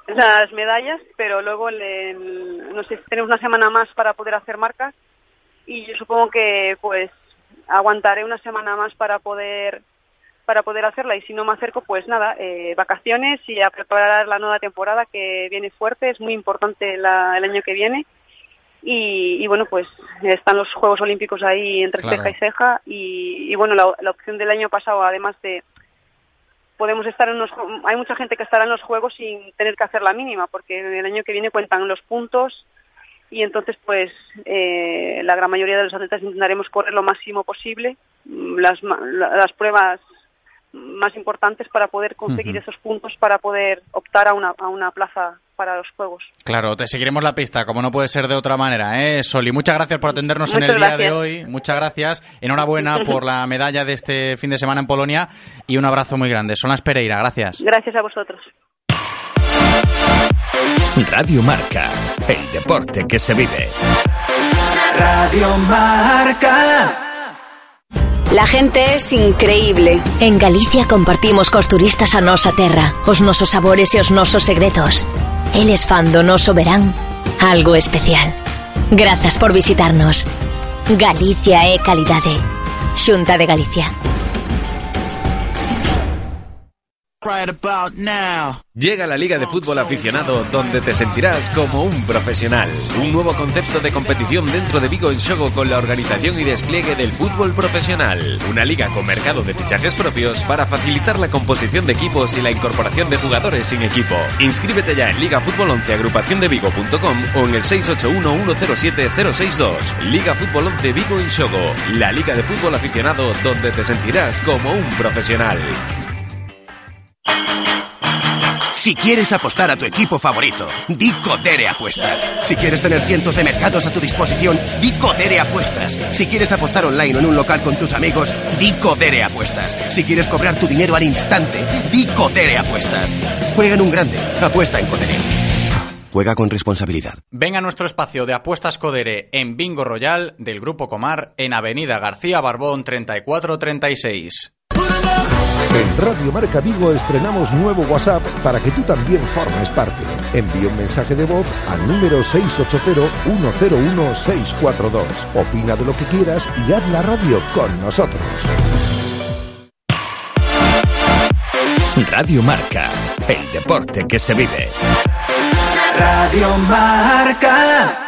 las medallas, pero luego, no sé, tenemos una semana más para poder hacer marcas. Y yo supongo que, pues, aguantaré una semana más para poder para poder hacerla. Y si no me acerco pues nada eh, vacaciones y a preparar la nueva temporada que viene fuerte es muy importante la- el año que viene. Y, y, bueno pues están los Juegos Olímpicos ahí entre
Claro.
ceja y ceja. Y, y, bueno la, la opción del año pasado además de podemos estar en unos hay mucha gente que estará en los Juegos sin tener que hacer la mínima porque el año que viene cuentan los puntos y entonces pues eh, la gran mayoría de los atletas intentaremos correr lo máximo posible mm, las, las pruebas más importantes para poder conseguir esos puntos para poder optar a una, a una plaza para los Juegos.
Claro, te seguiremos la pista, como no puede ser de otra manera, ¿eh? Soli, muchas gracias por atendernos en el día de hoy. Muchas gracias. Enhorabuena por la medalla de este fin de semana en Polonia y un abrazo muy grande. Sonas Pereira, gracias.
Gracias a vosotros.
Radio Marca, el deporte que se vive.
Radio Marca.
La gente es increíble. En Galicia compartimos cos turistas a nosa terra, os nosos sabores e os nosos segredos. Eles fan do noso verán algo especial. Grazas por visitarnos. Galicia é calidade. Xunta de Galicia.
Right about now.
Llega la Liga de Fútbol Aficionado donde te sentirás como un profesional. Un nuevo concepto de competición dentro de Vigo en Xogo con la organización y despliegue del fútbol profesional. Una liga con mercado de fichajes propios para facilitar la composición de equipos y la incorporación de jugadores sin equipo. Inscríbete ya en Liga Fútbol 11 agrupaciondevigo.com o en el 681-107-062. Liga Fútbol 11 Vigo en Xogo. La Liga de Fútbol Aficionado donde te sentirás como un profesional.
Si quieres apostar a tu equipo favorito, di Codere Apuestas. Si quieres tener cientos de mercados a tu disposición, di Codere Apuestas. Si quieres apostar online o en un local con tus amigos, di Codere Apuestas. Si quieres cobrar tu dinero al instante, di Codere Apuestas. Juega en un grande, apuesta en Codere. Juega con responsabilidad.
Venga a nuestro espacio de apuestas Codere en Bingo Royal del Grupo Comar en Avenida García Barbón 3436.
En Radio Marca Vigo estrenamos nuevo WhatsApp para que tú también formes parte. Envía un mensaje de voz al número 680-101-642. Opina de lo que quieras y haz la radio con nosotros.
Radio Marca, el deporte que se vive.
Radio Marca.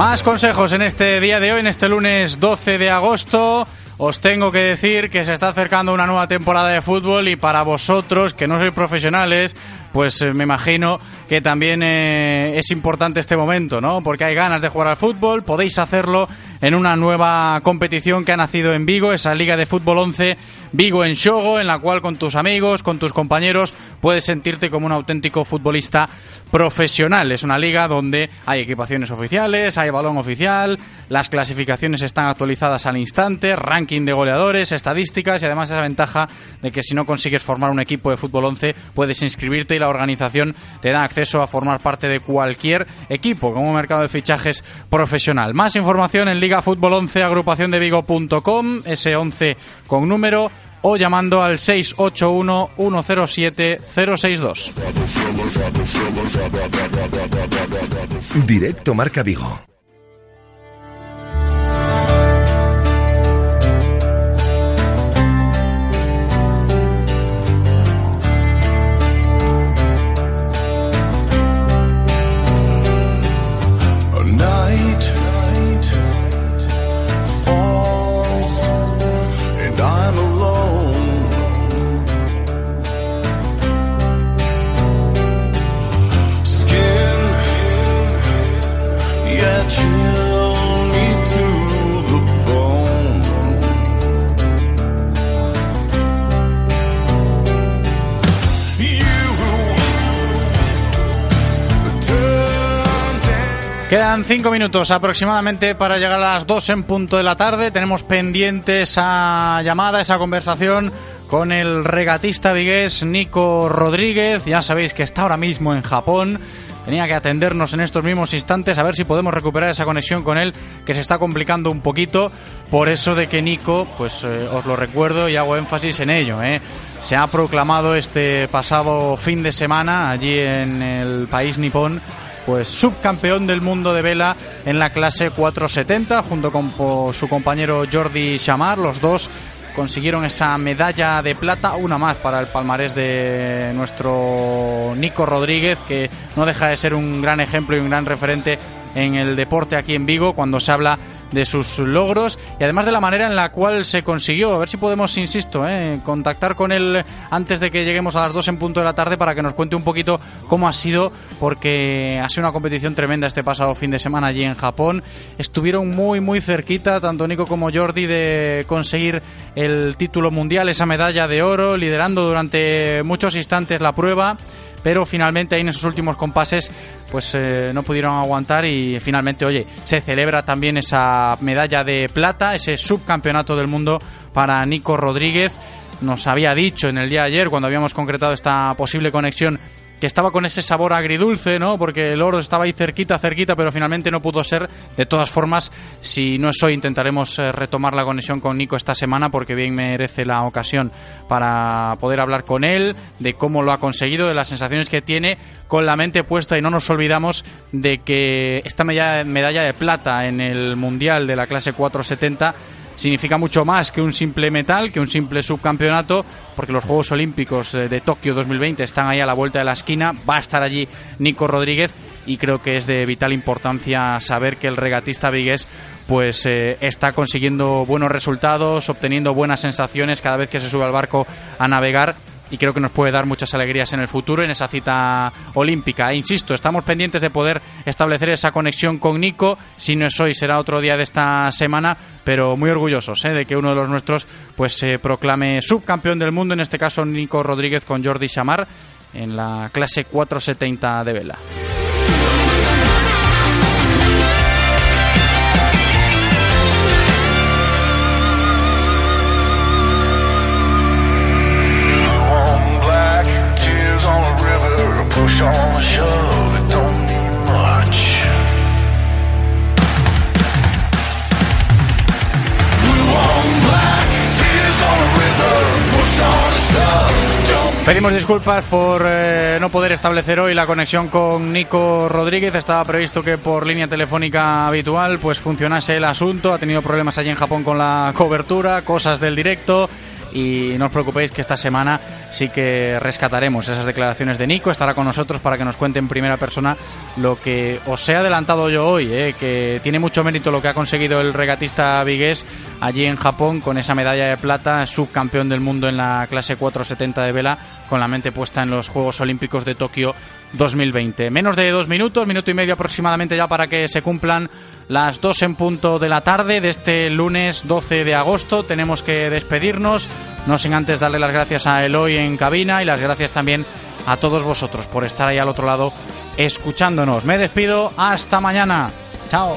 Más consejos en este día de hoy, en este lunes 12 de agosto. Os tengo que decir que se está acercando una nueva temporada de fútbol y para vosotros, que no sois profesionales, pues eh, me imagino que también eh, es importante este momento, ¿no? Porque hay ganas de jugar al fútbol, podéis hacerlo en una nueva competición que ha nacido en Vigo, esa Liga de Fútbol 11 Vigo en Xogo, en la cual con tus amigos, con tus compañeros, puedes sentirte como un auténtico futbolista profesional. Es una liga donde hay equipaciones oficiales, hay balón oficial, las clasificaciones están actualizadas al instante, ranking de goleadores, estadísticas y además esa ventaja de que si no consigues formar un equipo de fútbol 11 puedes inscribirte y la organización te da acceso a formar parte de cualquier equipo como un mercado de fichajes profesional. Más información en Liga Fútbol 11 agrupación de Vigo.com, ese 11 con número o llamando al 681 107 062.
Directo Marca Vigo.
Quedan cinco minutos aproximadamente para llegar a las dos en punto de la tarde. Tenemos pendiente esa llamada, esa conversación con el regatista vigués Nico Rodríguez. Ya sabéis que está ahora mismo en Japón. Tenía que atendernos en estos mismos instantes a ver si podemos recuperar esa conexión con él que se está complicando un poquito. Por eso de que Nico, pues eh, os lo recuerdo y hago énfasis en ello. ¿eh? Se ha proclamado este pasado fin de semana allí en el país nipón pues subcampeón del mundo de vela en la clase 470 junto con su compañero Jordi Chamar, los dos consiguieron esa medalla de plata, una más para el palmarés de nuestro Nico Rodríguez, que no deja de ser un gran ejemplo y un gran referente en el deporte aquí en Vigo cuando se habla de sus logros y además de la manera en la cual se consiguió. A ver si podemos, insisto, eh, contactar con él antes de que lleguemos a las 2 en punto de la tarde para que nos cuente un poquito cómo ha sido, porque ha sido una competición tremenda este pasado fin de semana allí en Japón. Estuvieron muy, muy cerquita, tanto Nico como Jordi, de conseguir el título mundial, esa medalla de oro, liderando durante muchos instantes la prueba pero finalmente ahí en esos últimos compases pues eh, no pudieron aguantar y finalmente oye se celebra también esa medalla de plata ese subcampeonato del mundo para Nico Rodríguez. Nos había dicho en el día de ayer cuando habíamos concretado esta posible conexión que estaba con ese sabor agridulce, ¿no? Porque el oro estaba ahí cerquita, cerquita, pero finalmente no pudo ser. De todas formas, si no es hoy, intentaremos eh, retomar la conexión con Nico esta semana porque bien merece la ocasión para poder hablar con él, de cómo lo ha conseguido, de las sensaciones que tiene, con la mente puesta y no nos olvidamos de que esta medalla, medalla de plata en el Mundial de la clase 470 significa mucho más que un simple metal, que un simple subcampeonato, porque los Juegos Olímpicos eh, de Tokio 2020 están ahí a la vuelta de la esquina, va a estar allí Nico Rodríguez y creo que es de vital importancia saber que el regatista vigués pues eh, está consiguiendo buenos resultados, obteniendo buenas sensaciones cada vez que se sube al barco a navegar y creo que nos puede dar muchas alegrías en el futuro en esa cita olímpica. E insisto, estamos pendientes de poder establecer esa conexión con Nico. Si no es hoy, será otro día de esta semana, pero muy orgullosos ¿eh? de que uno de los nuestros pues se proclame subcampeón del mundo, en este caso Nico Rodríguez con Jordi Chamar en la clase 470 de vela. Pedimos disculpas por eh, no poder establecer hoy la conexión con Nico Rodríguez. Estaba previsto que por línea telefónica habitual pues funcionase el asunto. Ha tenido problemas allí en Japón con la cobertura, cosas del directo. Y no os preocupéis que esta semana sí que rescataremos esas declaraciones de Nico. Estará con nosotros para que nos cuente en primera persona lo que os he adelantado yo hoy, eh, que tiene mucho mérito lo que ha conseguido el regatista vigués allí en Japón con esa medalla de plata, subcampeón del mundo en la clase 470 de vela, con la mente puesta en los Juegos Olímpicos de Tokio 2020. Menos de dos minutos, minuto y medio aproximadamente ya para que se cumplan las dos en punto de la tarde de este lunes 12 de agosto. Tenemos que despedirnos, no sin antes darle las gracias a Eloy en cabina y las gracias también a todos vosotros por estar ahí al otro lado escuchándonos. Me despido, hasta mañana. Chao.